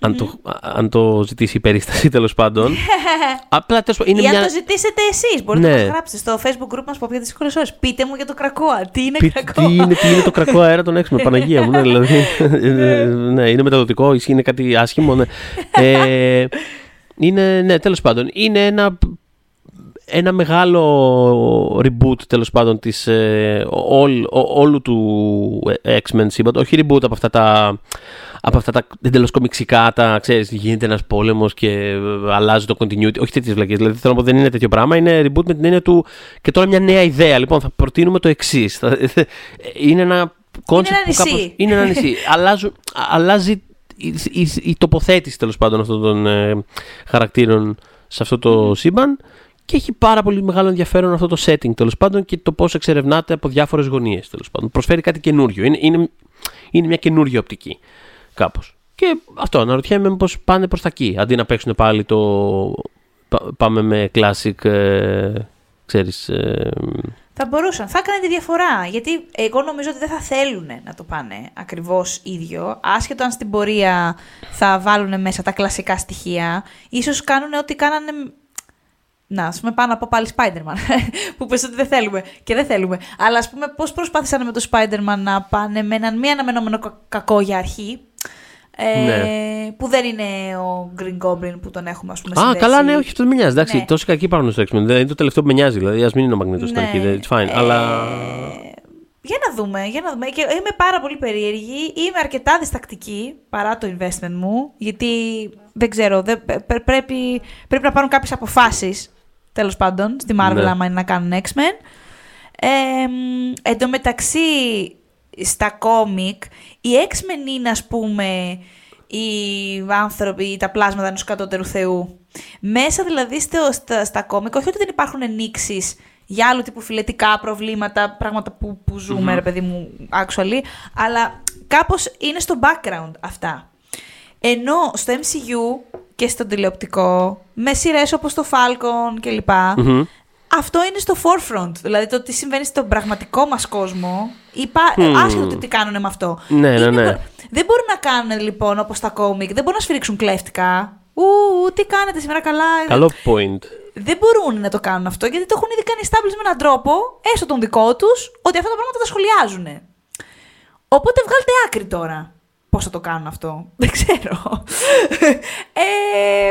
αν, το, αν το ζητήσει η περίσταση τέλος πάντων. Απλά τέλος πάντων, είναι Ή αν μια. το ζητήσετε εσείς, μπορείτε Ναι. να μας γράψετε στο facebook group μας που για δύσκολες ώρες. Πείτε μου για το κρακόα. Τι είναι Τι, κρακόα. τι, είναι, τι είναι το κρακό αέρα των έξω Παναγία μου. Ναι, δηλαδή, ε, ναι, είναι μεταδοτικό, ή είναι κάτι άσχημο. Ναι. Ε, είναι, ναι, τέλος πάντων, είναι ένα, ένα μεγάλο reboot τέλος πάντων της, ε, όλ- ό- όλου του X-Men σύμπαντο. Όχι reboot από αυτά τα, από αυτά τα εντελώς κομιξικά, τα ξέρεις, γίνεται ένας πόλεμος και ε, αλλάζει το continuity. Όχι τέτοιες βλακίες. Δηλαδή θέλω να πω δεν είναι τέτοιο πράγμα. Είναι reboot με την έννοια του. Και τώρα μια νέα ιδέα. Λοιπόν, θα προτείνουμε το εξής. Είναι ένα concept ένα που κάπως- νησί. είναι ένα νησί. Αλλάζουν, αλλάζει η, η, η τοποθέτηση τέλος πάντων αυτών των ε, χαρακτήρων σε αυτό το σύμπαν και έχει πάρα πολύ μεγάλο ενδιαφέρον αυτό το setting τέλος πάντων και το πώς εξερευνάται από διάφορες γωνίες τέλος πάντων. Προσφέρει κάτι καινούριο. Είναι, είναι, είναι μια καινούργια οπτική κάπως. Και αυτό αναρωτιέμαι μήπως πάνε προς τα εκεί αντί να παίξουν πάλι το. πα- Πάμε με classic. Ε, ξέρεις, ε, Θα μπορούσαν. Θα έκανε τη διαφορά. Γιατί εγώ νομίζω ότι δεν θα θέλουν να το πάνε ακριβώς ίδιο. Άσχετο αν στην πορεία θα βάλουν μέσα τα κλασικά στοιχεία. Ίσως κάνουν ό,τι κάνανε. Να, ας πούμε, πάνω από πάλι Spider-Man. που πες ότι δεν θέλουμε. Και δεν θέλουμε. Αλλά ας πούμε, πώς προσπάθησαν με το Spider-Man να πάνε με έναν μη αναμενόμενο κα- κακό για αρχή. Ε, Ναι. Που δεν είναι ο Green Goblin που τον έχουμε, ας πούμε. Α, συνδέσει. καλά, ναι, όχι, αυτό δεν με νοιάζει. Εντάξει, Ναι. τόσοι κακοί υπάρχουν στο X-Men. Δεν είναι το τελευταίο που με νοιάζει. Δηλαδή, ας μην είναι ο Μαγνήτος στην Ναι. αρχή. δεν- It's fine. Ε, Αλλά. Για να δούμε, για να δούμε. Και είμαι πάρα πολύ περίεργη. Είμαι αρκετά διστακτική παρά το investment μου. Γιατί δεν ξέρω, δεν, πρέ- πρέπει, πρέπει να πάρουν κάποιες αποφάσεις. Τέλος πάντων, στη Marvel, Ναι. άμα είναι να κάνουν X-Men. Ε, μ, εν τω μεταξύ, στα κόμικ, οι X-Men είναι, ας πούμε, οι άνθρωποι, τα πλάσματα ενός κατώτερου θεού. Μέσα δηλαδή στο, στα, στα κόμικ, όχι ότι δεν υπάρχουν ενίξεις για άλλου τύπου φιλετικά προβλήματα, πράγματα που, που ζουμε ρε παιδί μου, actually, αλλά κάπως είναι στο background αυτά. Ενώ στο MCU και στο τηλεοπτικό, με σειρές όπως το Falcon κλπ, Μμμ. αυτό είναι στο forefront. Δηλαδή το τι συμβαίνει στον πραγματικό μας κόσμο. Υπά... Hmm. Άσχετο το τι κάνουν με αυτό. Ναι, ναι, Είναι- ναι. Δεν μπορούν να κάνουν λοιπόν όπως τα κόμικ. Δεν μπορούν να σφυρίξουν κλέφτικα. Ου, τι κάνετε σήμερα καλά. Καλό point. Δεν μπορούν να το κάνουν αυτό γιατί το έχουν ήδη κάνει establish με έναν τρόπο, έστω τον δικό τους, ότι αυτά τα πράγματα τα σχολιάζουν. Οπότε βγάλτε άκρη τώρα. Πώς θα το κάνουν αυτό. Δεν ξέρω. ε,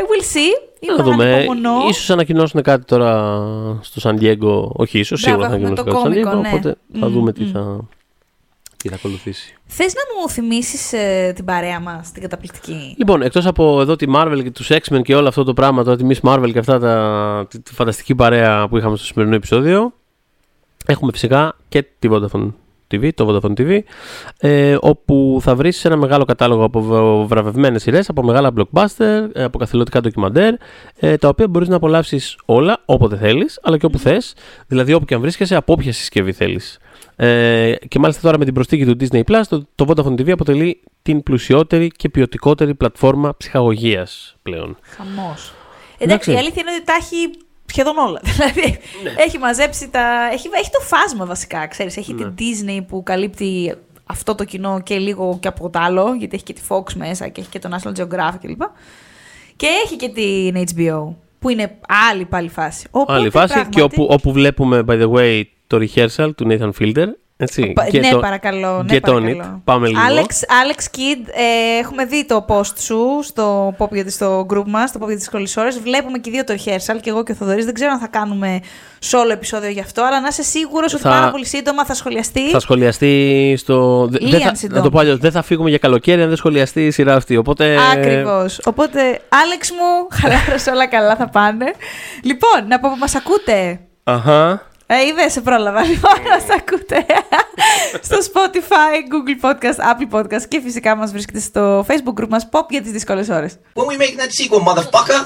we'll see. Είμαι Να δούμε. ανυπομονώ. Ίσως ανακοινώσουν κάτι τώρα στο Σαν Diego. Όχι, ίσως Μπράβο, σίγουρα θα έχουμε ανακοινώσουν το κάτι στο Σαν κόμικο, Diego. ναι. Οπότε θα Μμ, δούμε τι μμ. θα, τι θα ακολουθήσει. Θες να μου θυμίσεις την παρέα μας, την καταπληκτική; Λοιπόν, εκτός από εδώ τη Marvel και τους X-Men και όλο αυτό το πράγμα, τώρα τη Miss Marvel και αυτά τα, τη, τη φανταστική παρέα που είχαμε στο σημερινό επεισόδιο, έχουμε φυσικά και τη Vodafone TV, το Vodafone TV, ε, όπου θα βρεις ένα μεγάλο κατάλογο από β- βραβευμένες σειρές, από μεγάλα blockbuster, ε, από καθηλωτικά ντοκιμαντέρ, ε, τα οποία μπορείς να απολαύσεις όλα όποτε θέλεις, αλλά και όπου θες, δηλαδή όπου και αν βρίσκεσαι, από όποια συσκευή θέλεις. Ε, και μάλιστα τώρα με την προσθήκη του Disney Plus, το, το Vodafone TV αποτελεί την πλουσιότερη και ποιοτικότερη πλατφόρμα ψυχαγωγίας πλέον. Χαμός. Εντάξει. Εντάξει, η αλήθεια είναι ότι τα έχει σχεδόν όλα. Δηλαδή, Ναι. έχει μαζέψει τα. Έχει, έχει το φάσμα βασικά, ξέρεις. Έχει Ναι. την Disney που καλύπτει αυτό το κοινό και λίγο και από το άλλο, γιατί έχει και τη Fox μέσα και έχει και το National Geographic κλπ. Και έχει και την HBO, που είναι άλλη πάλι φάση. Οπότε, Άλλη φάση πράγματι- και όπου, όπου βλέπουμε, by the way, το rehearsal του Nathan Fielder. Έτσι, Πα- και ναι, το παρακαλώ. Ναι, Get on παρακαλώ. it. Πάμε λίγο. Alex, Alex Kidd, ε, έχουμε δει το post σου στο pop γιατί στο group μας, στο pop για τις δύσκολες ώρες. Βλέπουμε και οι δύο το rehearsal, και εγώ και ο Θοδωρής. Δεν ξέρω αν θα κάνουμε solo επεισόδιο γι' αυτό, αλλά να είσαι σίγουρος ότι Θα- πάρα πολύ σύντομα θα σχολιαστεί. Θα σχολιαστεί στο. δε- Λίαν δεν θα, συντόμως. να το πω αλλιώς, δεν θα φύγουμε για καλοκαίρι αν δεν σχολιαστεί η σειρά αυτή. Οπότε. Ακριβώς. Οπότε, Άλεξ μου, χαλάρωσε όλα καλά θα πάνε. Λοιπόν, να πω που μας ακούτε. Αχα. Ε, είδε, σε πρόλαβα. Λοιπόν, να ακούτε στο Spotify, Google Podcast, Apple Podcast και φυσικά μας βρίσκεται στο Facebook group μας Pop για τις δύσκολες ώρες. When we make that sequel, motherfucker!